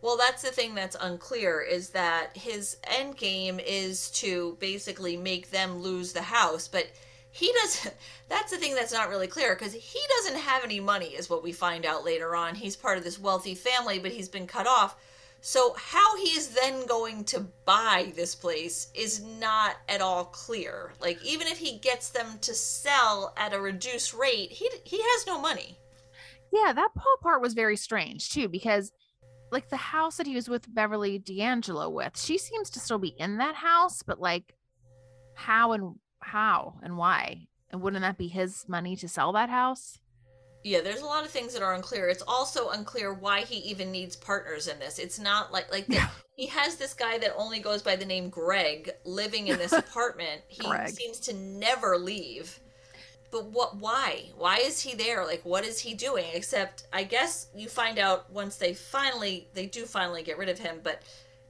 [SPEAKER 1] Well, that's the thing that's unclear is that his end game is to basically make them lose the house, but he doesn't. [LAUGHS] That's the thing that's not really clear because he doesn't have any money, is what we find out later on. He's part of this wealthy family, but he's been cut off. So, how he is then going to buy this place is not at all clear. Like, even if he gets them to sell at a reduced rate, he, he has no money.
[SPEAKER 2] Yeah, that whole part was very strange too, because like the house that he was with Beverly D'Angelo with, she seems to still be in that house, but like how and how and why? And wouldn't that be his money to sell that house?
[SPEAKER 1] Yeah, there's a lot of things that are unclear. It's also unclear why he even needs partners in this. It's not like like the, he has this guy that only goes by the name Greg living in this [LAUGHS] apartment. He
[SPEAKER 2] Greg.
[SPEAKER 1] seems to never leave. But what why? Why is he there? Like what is he doing? Except I guess you find out once they finally they do finally get rid of him, but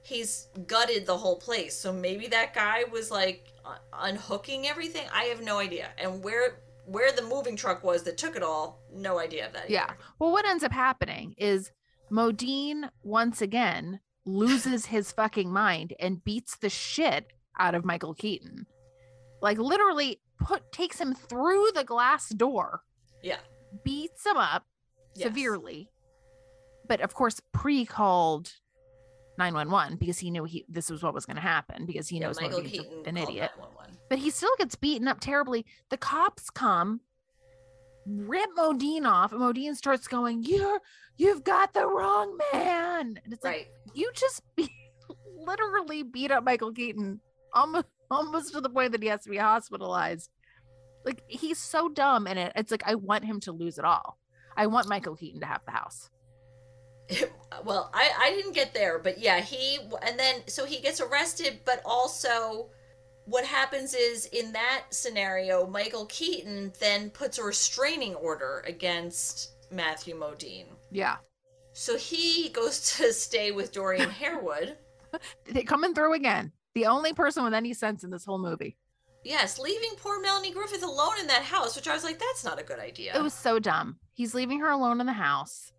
[SPEAKER 1] he's gutted the whole place. So maybe that guy was like unhooking everything. I have no idea. And where where the moving truck was that took it all, no idea of that.
[SPEAKER 2] Yeah.
[SPEAKER 1] either.
[SPEAKER 2] Well, what ends up happening is Modine once again loses his fucking mind and beats the shit out of Michael Keaton. Like literally put takes him through the glass door,
[SPEAKER 1] Yeah.
[SPEAKER 2] beats him up
[SPEAKER 1] Yes.
[SPEAKER 2] severely. But of course, pre-called 911 because he knew he this was what was going to happen because he
[SPEAKER 1] Yeah,
[SPEAKER 2] knows
[SPEAKER 1] Michael Keaton
[SPEAKER 2] an idiot.
[SPEAKER 1] 911.
[SPEAKER 2] But he still gets beaten up terribly. The cops come, rip Modine off, and Modine starts going, "You're you've got the wrong man." And it's like you just [LAUGHS] be, literally beat up Michael Keaton almost almost to the point that he has to be hospitalized. Like he's so dumb, and it, it's like I want him to lose it all. I want Michael Keaton to have the house. [LAUGHS]
[SPEAKER 1] well, I I didn't get there, but yeah, he and then so he gets arrested, but also what happens is in that scenario, Michael Keaton then puts a restraining order against Matthew Modine.
[SPEAKER 2] Yeah,
[SPEAKER 1] So he goes [LAUGHS] to stay with Dorian [LAUGHS] Harewood.
[SPEAKER 2] they coming through again. The only person with any sense in this whole movie.
[SPEAKER 1] Yes, leaving poor Melanie Griffith alone in that house, which I was like, that's not a good idea.
[SPEAKER 2] It was so dumb. He's leaving her alone in the house.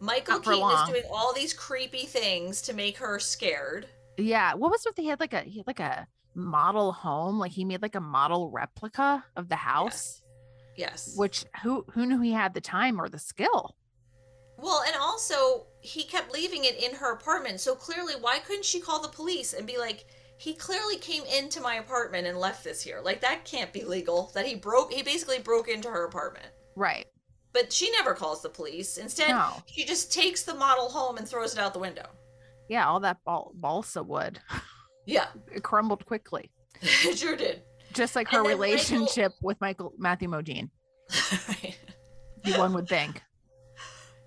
[SPEAKER 1] Michael Keaton is doing all these creepy things to make her scared.
[SPEAKER 2] Yeah. What was with he had like a he had like a model home, like he made like a model replica of the house,
[SPEAKER 1] Yes. yes.
[SPEAKER 2] which who who knew he had the time or the skill?
[SPEAKER 1] Well, and also he kept leaving it in her apartment. So clearly, why couldn't she call the police and be like, "He clearly came into my apartment and left this here. Like that can't be legal. That he broke. He basically broke into her apartment."
[SPEAKER 2] Right.
[SPEAKER 1] But she never calls the police. Instead,
[SPEAKER 2] No.
[SPEAKER 1] she just takes the model home and throws it out the window.
[SPEAKER 2] Yeah, all that bal- balsa wood. [LAUGHS]
[SPEAKER 1] Yeah,
[SPEAKER 2] It crumbled quickly. [LAUGHS]
[SPEAKER 1] it sure did.
[SPEAKER 2] Just like her
[SPEAKER 1] then Michael-
[SPEAKER 2] relationship with Michael Matthew Modine. [LAUGHS]
[SPEAKER 1] Right.
[SPEAKER 2] One would think.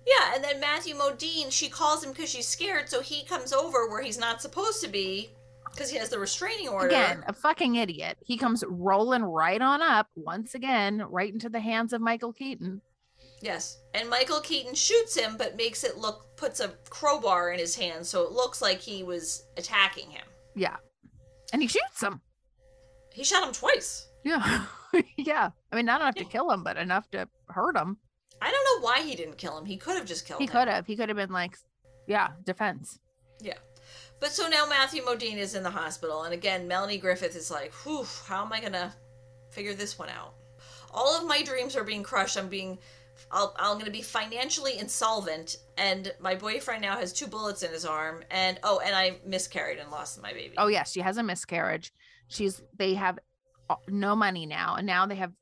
[SPEAKER 1] Yeah, and then Matthew Modine, she calls him because she's scared, so he comes over where he's not supposed to be because he has the restraining order.
[SPEAKER 2] Again, a fucking idiot. He comes rolling right on up once again, right into the hands of Michael Keaton.
[SPEAKER 1] Yes. And Michael Keaton shoots him, but makes it look, puts a crowbar in his hand, so it looks like he was attacking him.
[SPEAKER 2] Yeah. And he shoots him.
[SPEAKER 1] He shot him twice.
[SPEAKER 2] Yeah. [LAUGHS] yeah. I mean, not enough to kill him, but enough to hurt him.
[SPEAKER 1] I don't know why he didn't kill him. He could have just killed
[SPEAKER 2] He
[SPEAKER 1] him.
[SPEAKER 2] He could have. He could have been like, yeah, defense.
[SPEAKER 1] Yeah. But so now Matthew Modine is in the hospital, and again, Melanie Griffith is like, whew, how am I going to figure this one out? All of my dreams are being crushed. I'm being, I'll, I'm going to be financially insolvent, and my boyfriend now has two bullets in his arm, and oh, and I miscarried and lost my baby.
[SPEAKER 2] Oh, yes. She has a miscarriage. She's, they have uh, no money now. And now they have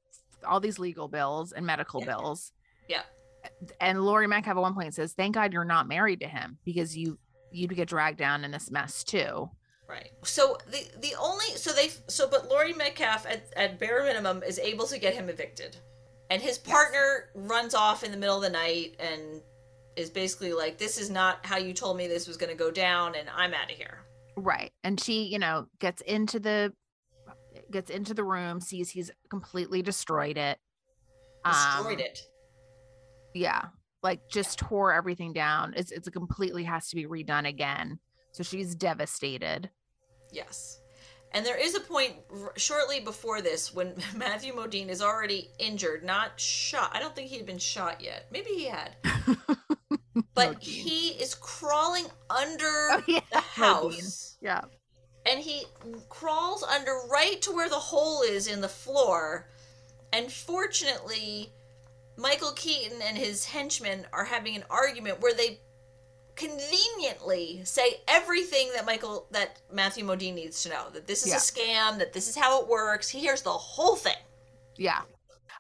[SPEAKER 2] all these legal bills and medical
[SPEAKER 1] Yeah.
[SPEAKER 2] bills.
[SPEAKER 1] Yeah.
[SPEAKER 2] And Laurie Metcalf at one point says, thank God you're not married to him because you, you'd get dragged down in this mess too.
[SPEAKER 1] Right. So the the only so they so but Laurie Metcalf at, at bare minimum is able to get him evicted, and his partner runs off in the middle of the night and is basically like, "This is not how you told me this was going to go down, and I'm out of here."
[SPEAKER 2] Right. And she, you know, gets into the gets into the room, sees he's completely destroyed it.
[SPEAKER 1] Destroyed
[SPEAKER 2] Um,
[SPEAKER 1] it.
[SPEAKER 2] Yeah. Like just tore everything down. It's it's a completely has to be redone again. So she's devastated.
[SPEAKER 1] Yes. And there is a point r- shortly before this when [LAUGHS] Matthew Modine is already injured, not shot. I don't think he had been shot yet. Maybe he had. [LAUGHS] But
[SPEAKER 2] Modine.
[SPEAKER 1] he is crawling under
[SPEAKER 2] Oh, yeah,
[SPEAKER 1] the
[SPEAKER 2] Modine.
[SPEAKER 1] house.
[SPEAKER 2] Yeah.
[SPEAKER 1] And he crawls under right to where the hole is in the floor. And fortunately, Michael Keaton and his henchmen are having an argument where they conveniently say everything that Michael that Matthew Modine needs to know. That this is
[SPEAKER 2] Yeah.
[SPEAKER 1] a scam, that this is how it works. He hears the whole thing.
[SPEAKER 2] Yeah.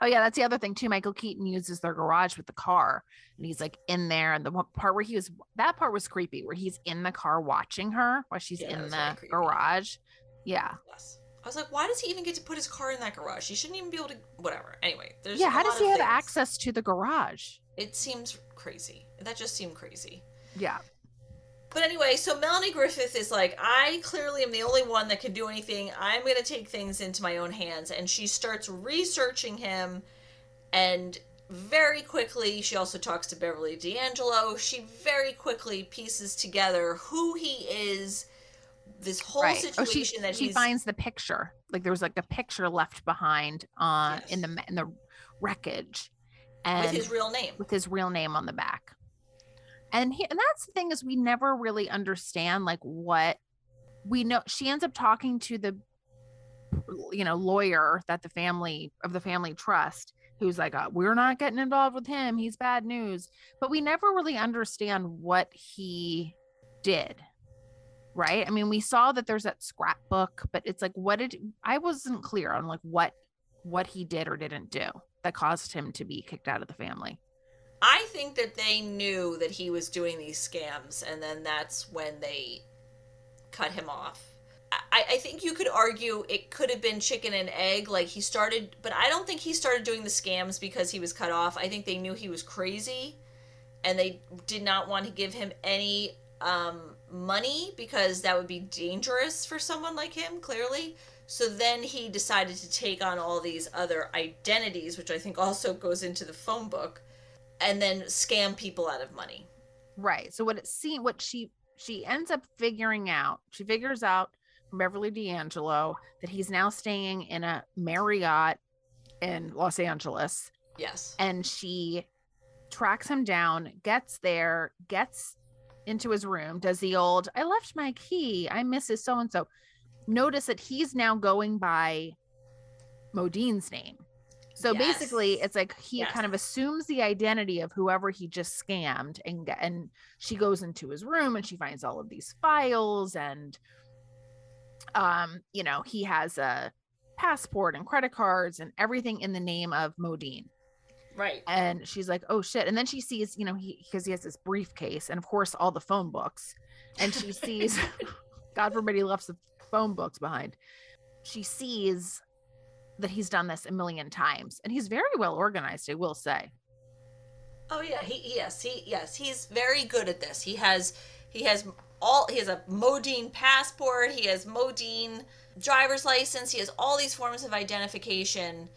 [SPEAKER 2] Oh yeah, that's the other thing too. Michael Keaton uses their garage with the car, and he's like in there. And the part where he was, that part was creepy, where he's in the car watching her while she's
[SPEAKER 1] Yeah,
[SPEAKER 2] in the garage. Yeah,
[SPEAKER 1] Yes. I was like, why does he even get to put his car in that garage? He shouldn't even be able to. Whatever. Anyway, there's
[SPEAKER 2] yeah. How does he have
[SPEAKER 1] things.
[SPEAKER 2] access to the garage?
[SPEAKER 1] It seems crazy. That just seemed crazy.
[SPEAKER 2] Yeah,
[SPEAKER 1] But anyway, so Melanie Griffith is like, I clearly am the only one that can do anything. I'm going to take things into my own hands. And she starts researching him. And very quickly, she also talks to Beverly D'Angelo. She very quickly pieces together who he is, this whole
[SPEAKER 2] right.
[SPEAKER 1] situation
[SPEAKER 2] oh, she
[SPEAKER 1] that
[SPEAKER 2] she
[SPEAKER 1] he's.
[SPEAKER 2] finds the picture. Like there was like a picture left behind uh in the in the wreckage, and
[SPEAKER 1] with his real name.
[SPEAKER 2] with his real name on the back. And he, and that's the thing is we never really understand like what we know. She ends up talking to the you know lawyer that the family of the family trust who's like uh, we're not getting involved with him. He's bad news. But we never really understand what he did right? I mean we saw that there's that scrapbook but it's like what did i wasn't clear on like what what he did or didn't do that caused him to be kicked out of the family
[SPEAKER 1] I think that they knew that he was doing these scams, and then that's when they cut him off. I, I think you could argue it could have been chicken and egg, like he started, but I don't think he started doing the scams because he was cut off. I think they knew he was crazy, and they did not want to give him any um, money because that would be dangerous for someone like him, clearly. So then he decided to take on all these other identities, which I think also goes into the phone book and then scam people out of money.
[SPEAKER 2] Right. So what it seemed what she she ends up figuring out, she figures out from Beverly D'Angelo that he's now staying in a Marriott in Los Angeles.
[SPEAKER 1] Yes.
[SPEAKER 2] And she tracks him down, gets there, gets into his room, does the old I left my key, I miss his so and so. Notice that he's now going by Modine's name. So basically, it's like he
[SPEAKER 1] Yes.
[SPEAKER 2] kind of assumes the identity of whoever he just scammed, and and she goes into his room and she finds all of these files, and um, you know, he has a passport and credit cards and everything in the name of Modine.
[SPEAKER 1] Right.
[SPEAKER 2] And she's like, "Oh shit!" And then she sees, you know, he because he has this briefcase and of course all the phone books, and she sees, [LAUGHS] [LAUGHS] God forbid he left the phone books behind. She sees that he's done this a million times, and he's very well organized. I will say.
[SPEAKER 1] Oh yeah. He yes. He yes. He's very good at this. He has he has all he has a Modine passport. He has Modine driver's license. He has all these forms of identification.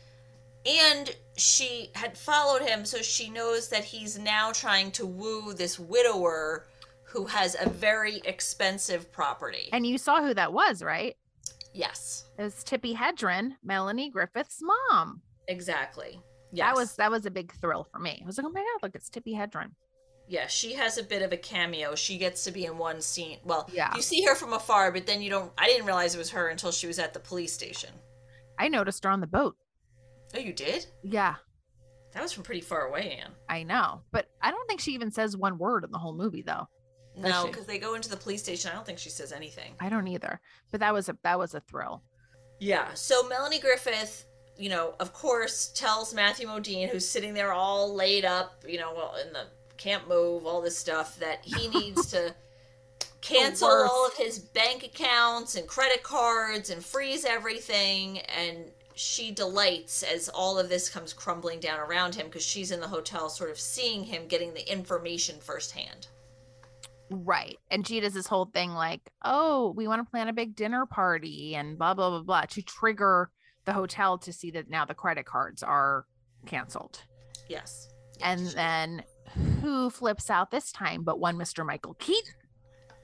[SPEAKER 1] And she had followed him, so she knows that he's now trying to woo this widower who has a very expensive property.
[SPEAKER 2] And you saw who that was, right?
[SPEAKER 1] Yes,
[SPEAKER 2] It was Tippi Hedren, Melanie Griffith's mom.
[SPEAKER 1] exactly. Yes.
[SPEAKER 2] That was that was a big thrill for me. I was like, oh my god, look, it's Tippi Hedren.
[SPEAKER 1] Yeah, she has a bit of a cameo. She gets to be in one scene. Well,
[SPEAKER 2] Yeah.
[SPEAKER 1] you see her from afar, but then you don't. I didn't realize it was her until she was at the police station.
[SPEAKER 2] I noticed her on the boat.
[SPEAKER 1] Oh, you did?
[SPEAKER 2] Yeah,
[SPEAKER 1] That was from pretty far away, Anne.
[SPEAKER 2] I know, but I don't think she even says one word in the whole movie, though.
[SPEAKER 1] No, because they go into the police station. I don't think she says anything.
[SPEAKER 2] I don't either. But that was a that was a thrill.
[SPEAKER 1] Yeah. So Melanie Griffith, you know, of course, tells Matthew Modine, who's sitting there all laid up, you know, well, in the can't move, all this stuff, that he [LAUGHS] needs to cancel all of his bank accounts and credit cards and freeze everything. And she delights as all of this comes crumbling down around him because she's in the hotel, sort of seeing him getting the information firsthand.
[SPEAKER 2] Right. And she does this whole thing like, oh, we want to plan a big dinner party and blah, blah, blah, blah to trigger the hotel to see that now the credit cards are canceled.
[SPEAKER 1] Yes.
[SPEAKER 2] And then who flips out this time but one Mr. Michael Keaton?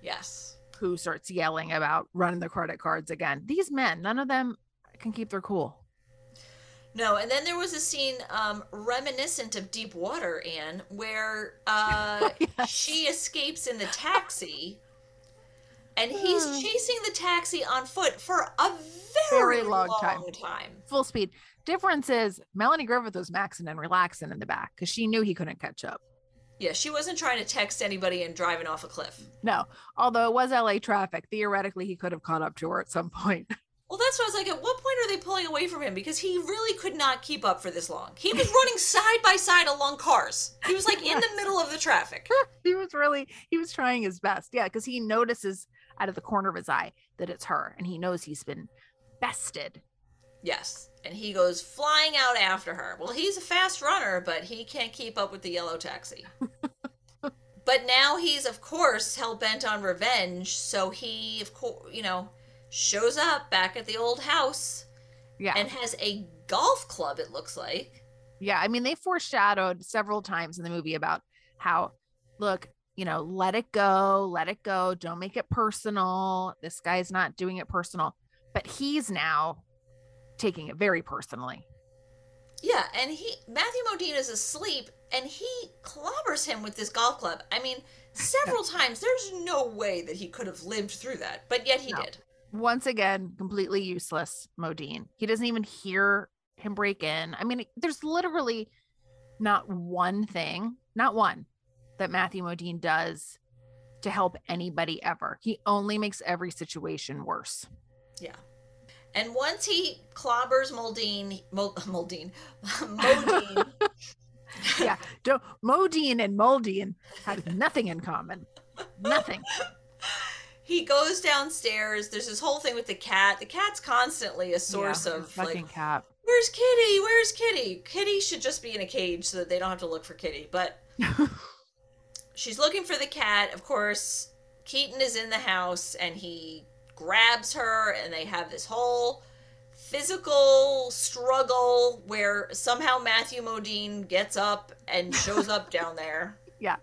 [SPEAKER 1] Yes.
[SPEAKER 2] who starts yelling about running the credit cards again. These men, none of them can keep their cool.
[SPEAKER 1] No, and then there was a scene um, reminiscent of Deep Water, Anne, where uh, [LAUGHS]
[SPEAKER 2] Yes.
[SPEAKER 1] she escapes in the taxi, and he's
[SPEAKER 2] Hmm.
[SPEAKER 1] chasing the taxi on foot for a very,
[SPEAKER 2] Very long time.
[SPEAKER 1] time.
[SPEAKER 2] Full speed. Difference is Melanie Griffith was maxing and relaxing in the back because she knew he couldn't catch up.
[SPEAKER 1] Yeah, she wasn't trying to text anybody and driving off a cliff.
[SPEAKER 2] No, although it was LA traffic, theoretically he could have caught up to her at some point. [LAUGHS]
[SPEAKER 1] Well, that's what I was like. At what point are they pulling away from him? Because he really could not keep up for this long. He was running [LAUGHS] side by side along cars. He was like in the middle of the traffic. [LAUGHS]
[SPEAKER 2] he was really he was trying his best. Yeah, because he notices out of the corner of his eye that it's her, and he knows he's been bested.
[SPEAKER 1] Yes. And he goes flying out after her. Well, he's a fast runner, but he can't keep up with the yellow taxi. [LAUGHS] but now he's, of course, hell bent on revenge. So he, of course, you know, shows up back at the old house
[SPEAKER 2] Yeah.
[SPEAKER 1] and has a golf club, it looks like.
[SPEAKER 2] Yeah, I mean, they foreshadowed several times in the movie about how, look, you know, let it go, let it go, don't make it personal. This guy's not doing it personal, but he's now taking it very personally.
[SPEAKER 1] Yeah, and he Matthew Modine is asleep and he clobbers him with this golf club. I mean, several [LAUGHS] times. There's no way that he could have lived through that, but yet he
[SPEAKER 2] No.
[SPEAKER 1] did.
[SPEAKER 2] Once again, completely useless, Modine. He doesn't even hear him break in. I mean, there's literally not one thing, not one that Matthew Modine does to help anybody ever. He only makes every situation worse.
[SPEAKER 1] Yeah. And once he clobbers Moldine, Mol- Moldine, Modine, [LAUGHS] [LAUGHS]
[SPEAKER 2] yeah, Modine and Moldine had nothing in common. Nothing. [LAUGHS]
[SPEAKER 1] he goes downstairs. There's this whole thing with the cat. The cat's constantly a source
[SPEAKER 2] Yeah,
[SPEAKER 1] of
[SPEAKER 2] fucking
[SPEAKER 1] like,
[SPEAKER 2] cat.
[SPEAKER 1] where's Kitty? Where's Kitty? Kitty should just be in a cage so that they don't have to look for Kitty. But [LAUGHS] she's looking for the cat. Of course, Keaton is in the house and he grabs her, and they have this whole physical struggle where somehow Matthew Modine gets up and shows up down there. [LAUGHS]
[SPEAKER 2] Yeah.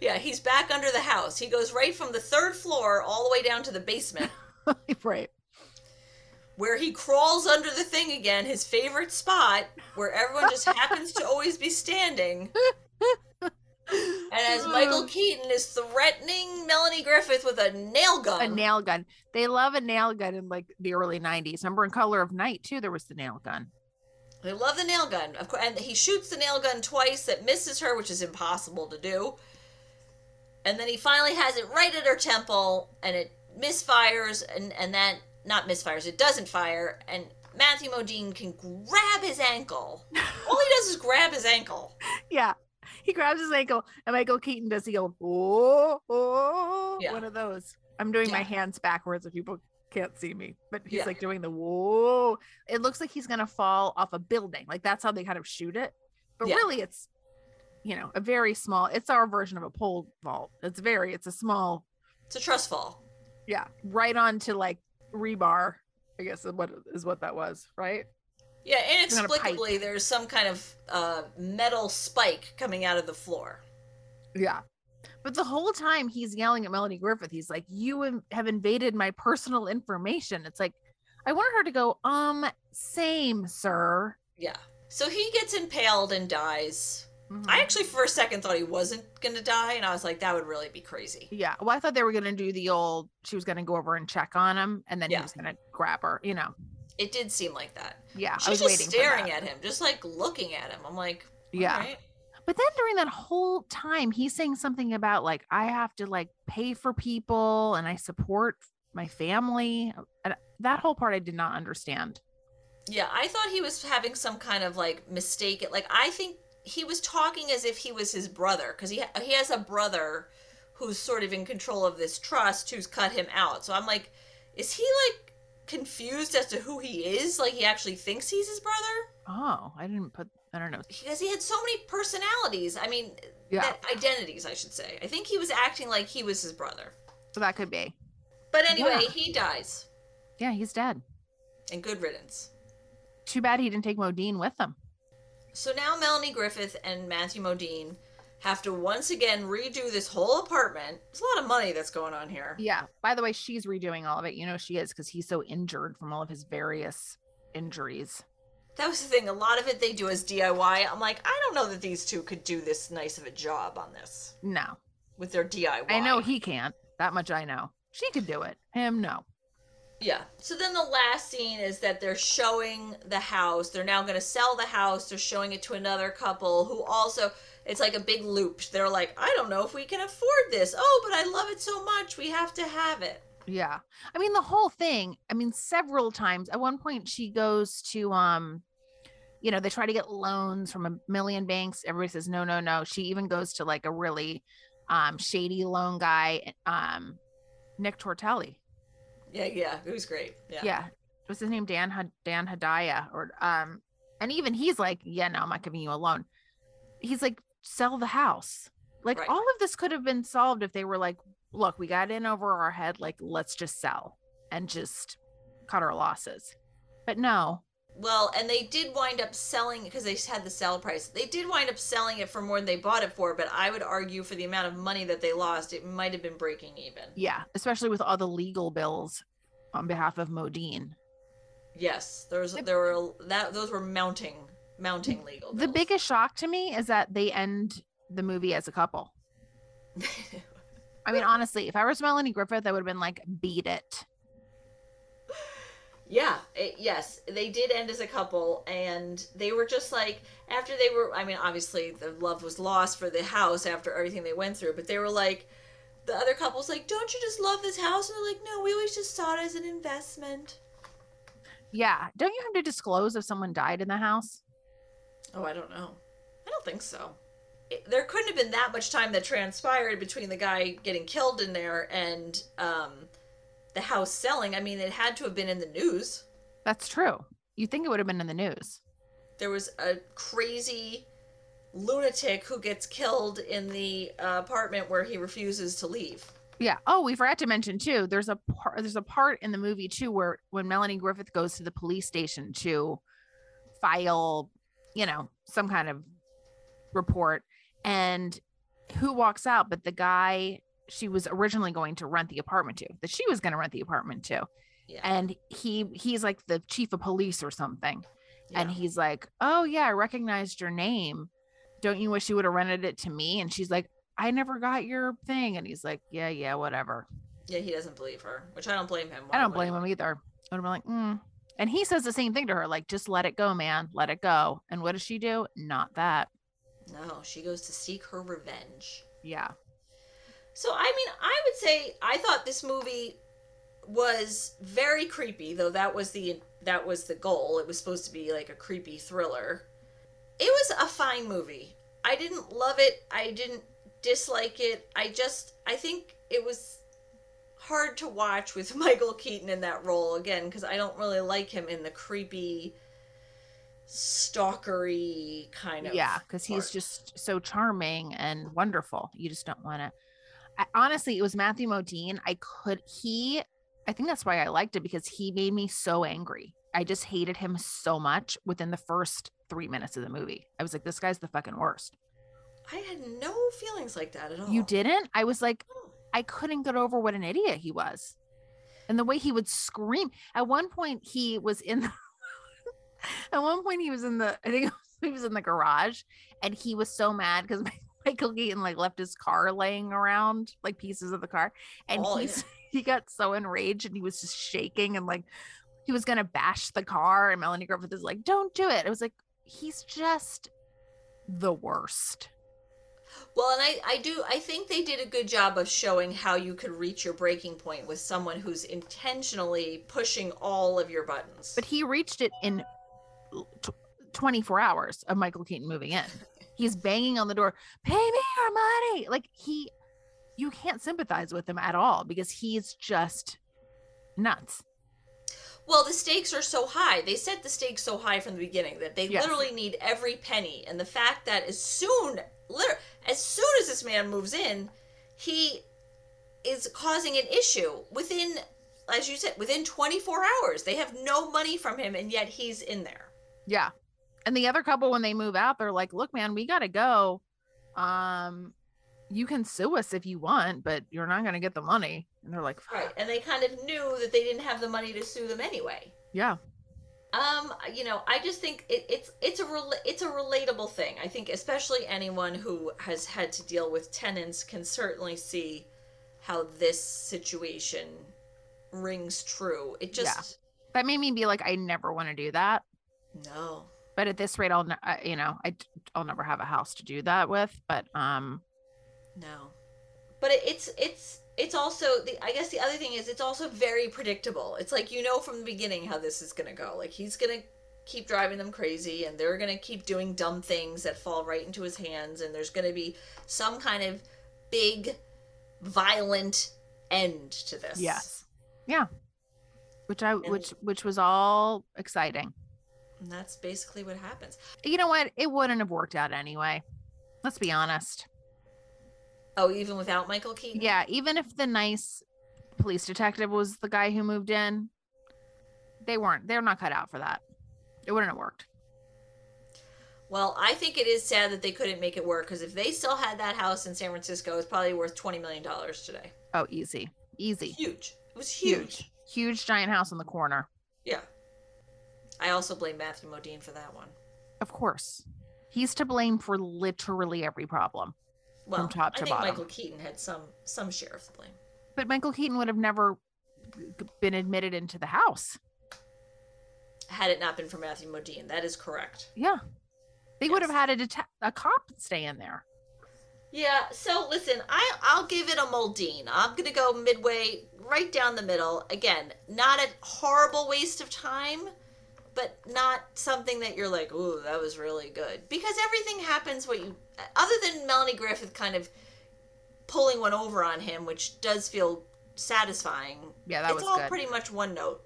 [SPEAKER 1] Yeah, he's back under the house. He goes right from the third floor all the way down to the basement [LAUGHS]
[SPEAKER 2] right.
[SPEAKER 1] where he crawls under the thing again, his favorite spot where everyone just happens to always be standing. [LAUGHS] And as Michael Keaton is threatening Melanie Griffith with a nail gun.
[SPEAKER 2] A nail gun. They love a nail gun in like the early 90s. Remember in Color of Night, too, there was the nail gun.
[SPEAKER 1] They love the nail gun. Of course, and he shoots the nail gun twice that misses her, which is impossible to do. And then he finally has it right at her temple, and it misfires, and and that not misfires, it doesn't fire, and Matthew Modine can grab his ankle. [LAUGHS] All he does is grab his ankle.
[SPEAKER 2] Yeah. He grabs his ankle and Michael Keaton does the old, oh, oh,
[SPEAKER 1] Yeah.
[SPEAKER 2] one of those. I'm doing my hands backwards if people can't see me, but he's
[SPEAKER 1] Yeah.
[SPEAKER 2] like doing the whoa. It looks like he's going to fall off a building. Like that's how they kind of shoot it. But
[SPEAKER 1] Yeah.
[SPEAKER 2] really, it's, you know, a very small, it's our version of a pole vault. It's very, it's a small,
[SPEAKER 1] It's a trust fall.
[SPEAKER 2] yeah, right onto like rebar, I guess is what is what that was, right?
[SPEAKER 1] Yeah,
[SPEAKER 2] on a pipe.
[SPEAKER 1] inexplicably, there's some kind of uh, metal spike coming out of the floor.
[SPEAKER 2] Yeah. But the whole time he's yelling at Melanie Griffith, he's like, You have invaded my personal information. It's like, I wanted her to go, Um, same, sir.
[SPEAKER 1] Yeah. So he gets impaled and dies.
[SPEAKER 2] Mhm.
[SPEAKER 1] I actually, for a second, thought he wasn't going to die, and I was like, that would really be crazy.
[SPEAKER 2] yeah. Well, I thought they were going to do the old, she was going to go over and check on him and then
[SPEAKER 1] Yeah.
[SPEAKER 2] he was going to grab her, you know.
[SPEAKER 1] It did seem like that.
[SPEAKER 2] Yeah. I
[SPEAKER 1] She's
[SPEAKER 2] was
[SPEAKER 1] just
[SPEAKER 2] waiting
[SPEAKER 1] staring at him, just like looking at him. I'm like,
[SPEAKER 2] Yeah.
[SPEAKER 1] "Alright."
[SPEAKER 2] But then during that whole time, he's saying something about like, I have to like pay for people and I support my family. And that whole part I did not understand.
[SPEAKER 1] Yeah, I thought he was having some kind of like mistake. Like, I think he was talking as if he was his brother, because he, he has a brother who's sort of in control of this trust who's cut him out. So I'm like, is he like confused as to who he is? Like, he actually thinks he's his brother?
[SPEAKER 2] Oh, I didn't put, I don't know.
[SPEAKER 1] because he had so many personalities. I mean,
[SPEAKER 2] Yeah.
[SPEAKER 1] that- identities, I should say. I think he was acting like he was his brother.
[SPEAKER 2] So that could be.
[SPEAKER 1] But anyway,
[SPEAKER 2] Yeah.
[SPEAKER 1] he dies,
[SPEAKER 2] Yeah, he's dead.
[SPEAKER 1] and good riddance.
[SPEAKER 2] Too bad he didn't take Modine with him.
[SPEAKER 1] So now Melanie Griffith and Matthew Modine have to once again redo this whole apartment. There's a lot of money that's going on here.
[SPEAKER 2] Yeah. By the way, she's redoing all of it. You know she is because he's so injured from all of his various injuries.
[SPEAKER 1] That was the thing. A lot of it they do as DIY. I'm like, I don't know that these two could do this nice of a job on this
[SPEAKER 2] No.
[SPEAKER 1] with their DIY.
[SPEAKER 2] I know he can't. That much I know. She could do it. Him, no.
[SPEAKER 1] Yeah. So then the last scene is that they're showing the house. They're now going to sell the house. They're showing it to another couple who also, it's like a big loop. They're like, I don't know if we can afford this. Oh, but I love it so much. We have to have it.
[SPEAKER 2] Yeah. I mean, the whole thing, I mean, several times at one point she goes to, um, you know, they try to get loans from a million banks. Everybody says, no, no, no. She even goes to like a really um, shady loan guy, um, Nick Tortelli.
[SPEAKER 1] Yeah, yeah. It was great. Yeah.
[SPEAKER 2] Yeah. What's his name? Dan, Had- Dan Hedaya or, um, and even he's like, yeah, no, I'm not giving you a loan. He's like, sell the house. Like
[SPEAKER 1] Right.
[SPEAKER 2] all of this could have been solved if they were like, look, we got in over our head. Like, let's just sell and just cut our losses. But no,
[SPEAKER 1] Well, and they did wind up selling because they had the sell price. They did wind up selling it for more than they bought it for, but I would argue for the amount of money that they lost, it might have been breaking even.
[SPEAKER 2] yeah, especially with all the legal bills on behalf of Modine.
[SPEAKER 1] Yes, there was there were that those were mounting mounting legal.
[SPEAKER 2] The biggest shock to me is that they end the movie as a couple. [LAUGHS] I mean, honestly, if I was Melanie Griffith, I would have been like, beat it.
[SPEAKER 1] Yeah, it, yes, they did end as a couple, and they were just like after they were. I mean, obviously the love was lost for the house after everything they went through, but they were like, the other couple's like, "Don't you just love this house?" And they're like, "No, we always just saw it as an investment."
[SPEAKER 2] Yeah. Don't you have to disclose if someone died in the house?
[SPEAKER 1] Oh, I don't know. I don't think so. It, there couldn't have been that much time that transpired between the guy getting killed in there and um, the house selling. I mean, it had to have been in the news.
[SPEAKER 2] That's true. You think it would have been in the news.
[SPEAKER 1] there was a crazy lunatic who gets killed in the uh, apartment where he refuses to leave.
[SPEAKER 2] Yeah. Oh, we forgot to mention too. There's a part. There's a part in the movie too where when Melanie Griffith goes to the police station to file, you know, some kind of report, and who walks out? But the guy she was originally going to rent the apartment to, that she was going to rent the apartment to,
[SPEAKER 1] Yeah.
[SPEAKER 2] and he he's like the chief of police or something, and he's like, "Oh yeah, I recognized your name. Don't you wish you would have rented it to me?" And she's like, "I never got your thing." And he's like, "Yeah, yeah, whatever."
[SPEAKER 1] yeah, he doesn't believe her, which I don't blame him.
[SPEAKER 2] I don't blame him either. I would have been like, mm. and he says the same thing to her, like, "Just let it go, man. Let it go." And what does she do? Not that.
[SPEAKER 1] No, she goes to seek her revenge.
[SPEAKER 2] Yeah.
[SPEAKER 1] So, I mean, I would say I thought this movie was very creepy, though that was the that was the goal. It was supposed to be like a creepy thriller. It was a fine movie. I didn't love it. I didn't dislike it. I just I think it was hard to watch with [LAUGHS] Michael Keaton in that role again because I don't really like him in the creepy stalkery kind of
[SPEAKER 2] yeah, because he's just so charming and wonderful. You just don't want to. I, honestly, it was Matthew Modine. I could he. I think that's why I liked it because he made me so angry. I just hated him so much within the first three minutes of the movie. I was like, this guy's the fucking worst.
[SPEAKER 1] I had no feelings like that at all.
[SPEAKER 2] You didn't? I was like. I couldn't get over what an idiot he was. And the way he would scream. At one point he was in the [LAUGHS] At one point he was in the I think he was in the garage and he was so mad because Michael Keaton like left his car laying around, like pieces of the car. And
[SPEAKER 1] Oh,
[SPEAKER 2] he's [LAUGHS] he got so enraged and he was just shaking and like he was gonna bash the car and Melanie Griffith is like, Don't do it. It was like he's just the worst.
[SPEAKER 1] Well, and I, I do, I think they did a good job of showing how you could reach your breaking point with someone who's intentionally pushing all of your buttons.
[SPEAKER 2] but he reached it in tw 24 hours of Michael Keaton moving in. He's banging on the door, pay me your money. Like he, you can't sympathize with him at all because he's just nuts.
[SPEAKER 1] well, the stakes are so high. They set the stakes so high from the beginning that they
[SPEAKER 2] Yes.
[SPEAKER 1] literally need every penny. And the fact that as soon, as soon as this man moves in, he is causing an issue within, as you said, within 24 hours. They have no money from him, and yet he's in there.
[SPEAKER 2] Yeah. And the other couple, when they move out, they're like, look, man, we got to go. um, you can sue us if you want, but you're not going to get the money. And they're like,
[SPEAKER 1] Right. And they kind of knew that they didn't have the money to sue them anyway.
[SPEAKER 2] yeah,
[SPEAKER 1] Um, you know, I just think it, it's it's a rela- it's a relatable thing. I think especially anyone who has had to deal with tenants can certainly see how this situation rings true. It just yeah.
[SPEAKER 2] that made me be like, I never want to do that.
[SPEAKER 1] no.
[SPEAKER 2] But at this rate, I'll, I, you know, I, I'll never have a house to do that with. But um,
[SPEAKER 1] No. But it, it's it's it's also the I guess the other thing is it's also very predictable. It's like you know from the beginning how this is going to go. Like he's going to keep driving them crazy and they're going to keep doing dumb things that fall right into his hands and there's going to be some kind of big violent end to this.
[SPEAKER 2] yes, yeah, which I,
[SPEAKER 1] And-
[SPEAKER 2] which, which was all exciting.
[SPEAKER 1] And that's basically what happens.
[SPEAKER 2] You know what? It wouldn't have worked out anyway. Let's be honest.
[SPEAKER 1] Oh, even without Michael Keaton?
[SPEAKER 2] Yeah, even if the nice police detective was the guy who moved in, they weren't. They're not cut out for that. It wouldn't have worked.
[SPEAKER 1] Well, I think it is sad that they couldn't make it work because if they still had that house in San Francisco, it's probably worth $20 million today.
[SPEAKER 2] Oh, easy, easy,
[SPEAKER 1] Huge. It was huge.
[SPEAKER 2] huge, huge giant house in the corner.
[SPEAKER 1] Yeah. I also blame Matthew Modine for that one.
[SPEAKER 2] Of course, he's to blame for literally every problem.
[SPEAKER 1] Well,
[SPEAKER 2] top
[SPEAKER 1] I
[SPEAKER 2] to
[SPEAKER 1] think
[SPEAKER 2] bottom.
[SPEAKER 1] Michael Keaton had some some share of the blame.
[SPEAKER 2] But Michael Keaton would have never been admitted into the house.
[SPEAKER 1] Had it not been for Matthew Modine, that is correct.
[SPEAKER 2] Yeah, they would have had a deta- a cop stay in there.
[SPEAKER 1] Yeah. So listen, I I'll give it a Modine. I'm gonna go midway, right down the middle. Again, not a horrible waste of time, but not something that you're like, ooh, that was really good. Because everything happens what you, other than Melanie Griffith kind of pulling one over on him, which does feel satisfying.
[SPEAKER 2] Yeah, that
[SPEAKER 1] it's
[SPEAKER 2] was
[SPEAKER 1] all
[SPEAKER 2] good.
[SPEAKER 1] pretty much one note.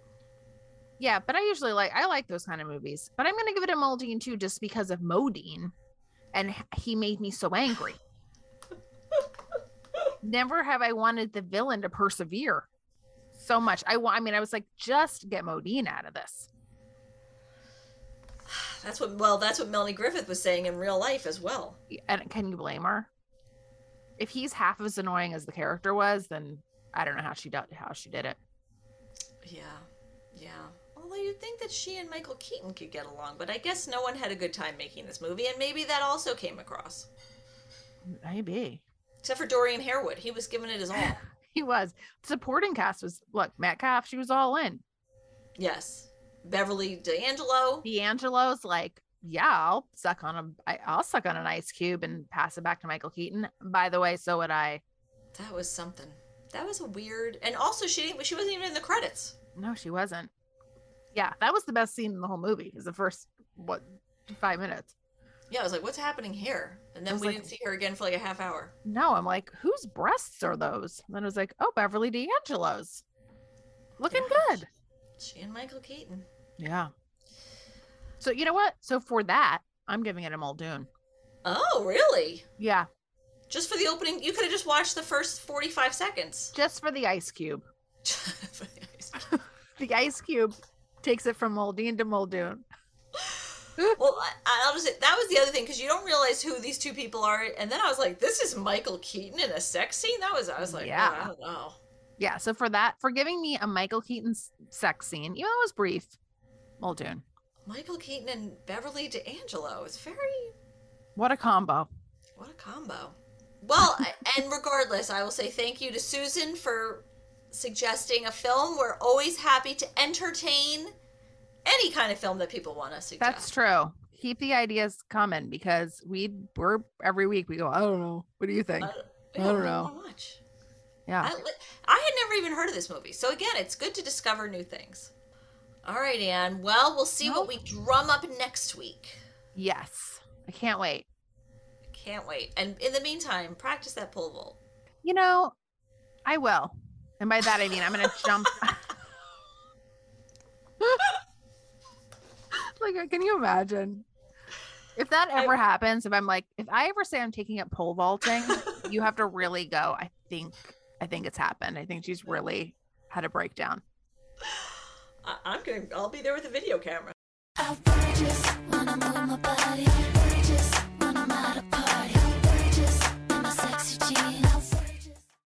[SPEAKER 2] Yeah, but I usually like I like those kind of movies. But I'm gonna give it a Modine too, just because of Modine, and he made me so angry. [LAUGHS] Never have I wanted the villain to persevere so much. I. I mean, I was like, just get Modine out of this.
[SPEAKER 1] That's what well, that's what Melanie Griffith was saying in real life as well.
[SPEAKER 2] And can you blame her? If he's half as annoying as the character was, then I don't know how she did how she did it.
[SPEAKER 1] Yeah. Yeah. Although you'd think that she and Michael Keaton could get along, but I guess no one had a good time making this movie, and maybe that also came across.
[SPEAKER 2] Maybe
[SPEAKER 1] Except for Dorian Harewood. He was giving it his all. [LAUGHS]
[SPEAKER 2] he was. Supporting cast was look Metcalf. She was all in.
[SPEAKER 1] yes. Beverly D'Angelo.
[SPEAKER 2] D'Angelo's like, yeah, I'll suck on a, I, I'll suck on an ice cube and pass it back to Michael Keaton. By the way, so would I.
[SPEAKER 1] That was something. That was a weird. And also, she didn't, she wasn't even in the credits.
[SPEAKER 2] No, she wasn't. Yeah, that was the best scene in the whole movie. Is the first what five minutes?
[SPEAKER 1] Yeah, I was like, what's happening here? And then we
[SPEAKER 2] like-
[SPEAKER 1] didn't see her again for like a half hour.
[SPEAKER 2] No, I'm like, whose breasts are those? And then I was like, oh, Beverly D'Angelo's, looking
[SPEAKER 1] Yeah.
[SPEAKER 2] good.
[SPEAKER 1] She and Michael Keaton.
[SPEAKER 2] Yeah. So you know what? So for that, I'm giving it a Muldoon.
[SPEAKER 1] Oh, really?
[SPEAKER 2] Yeah,
[SPEAKER 1] Just for the opening? You could have just watched the first 45 seconds.
[SPEAKER 2] just for the ice cube. [LAUGHS]
[SPEAKER 1] The ice- [LAUGHS]
[SPEAKER 2] The ice cube takes it from Muldoon to Muldoon. [LAUGHS]
[SPEAKER 1] well, I, I'll just say that was the other thing because you don't realize who these two people are, and then I was like, "This is Michael Keaton in a sex scene." That was I was like,
[SPEAKER 2] Yeah.
[SPEAKER 1] "Oh, I don't know."
[SPEAKER 2] Yeah, so for that, for giving me a Michael Keaton sex scene, even though it was brief, Muldoon.
[SPEAKER 1] Michael Keaton and Beverly D'Angelo. It's very
[SPEAKER 2] What a combo.
[SPEAKER 1] what a combo. Well, and regardless, I will say thank you to Susan for suggesting a film. We're always happy to entertain any kind of film that people want to suggest.
[SPEAKER 2] That's true. Keep the ideas coming because we we're every week we go, I don't know. What do you think?
[SPEAKER 1] I,
[SPEAKER 2] I don't know.
[SPEAKER 1] much.
[SPEAKER 2] Yeah.
[SPEAKER 1] I, I had never even heard of this movie. So again, it's good to discover new things. All right, Anne. Well, we'll see what we drum up next week.
[SPEAKER 2] Yes. I can't wait.
[SPEAKER 1] I can't wait. And in the meantime, practice that pole vault.
[SPEAKER 2] You know, I will. And by that I mean I'm gonna jump [LAUGHS] [LAUGHS] like can you imagine? If that
[SPEAKER 1] I-
[SPEAKER 2] ever happens, if I'm like, if I ever say I'm taking up pole vaulting, you have to really go. I think, I think it's happened. I think she's really had a breakdown.
[SPEAKER 1] I- I'm gonna. I'll be there with a video camera.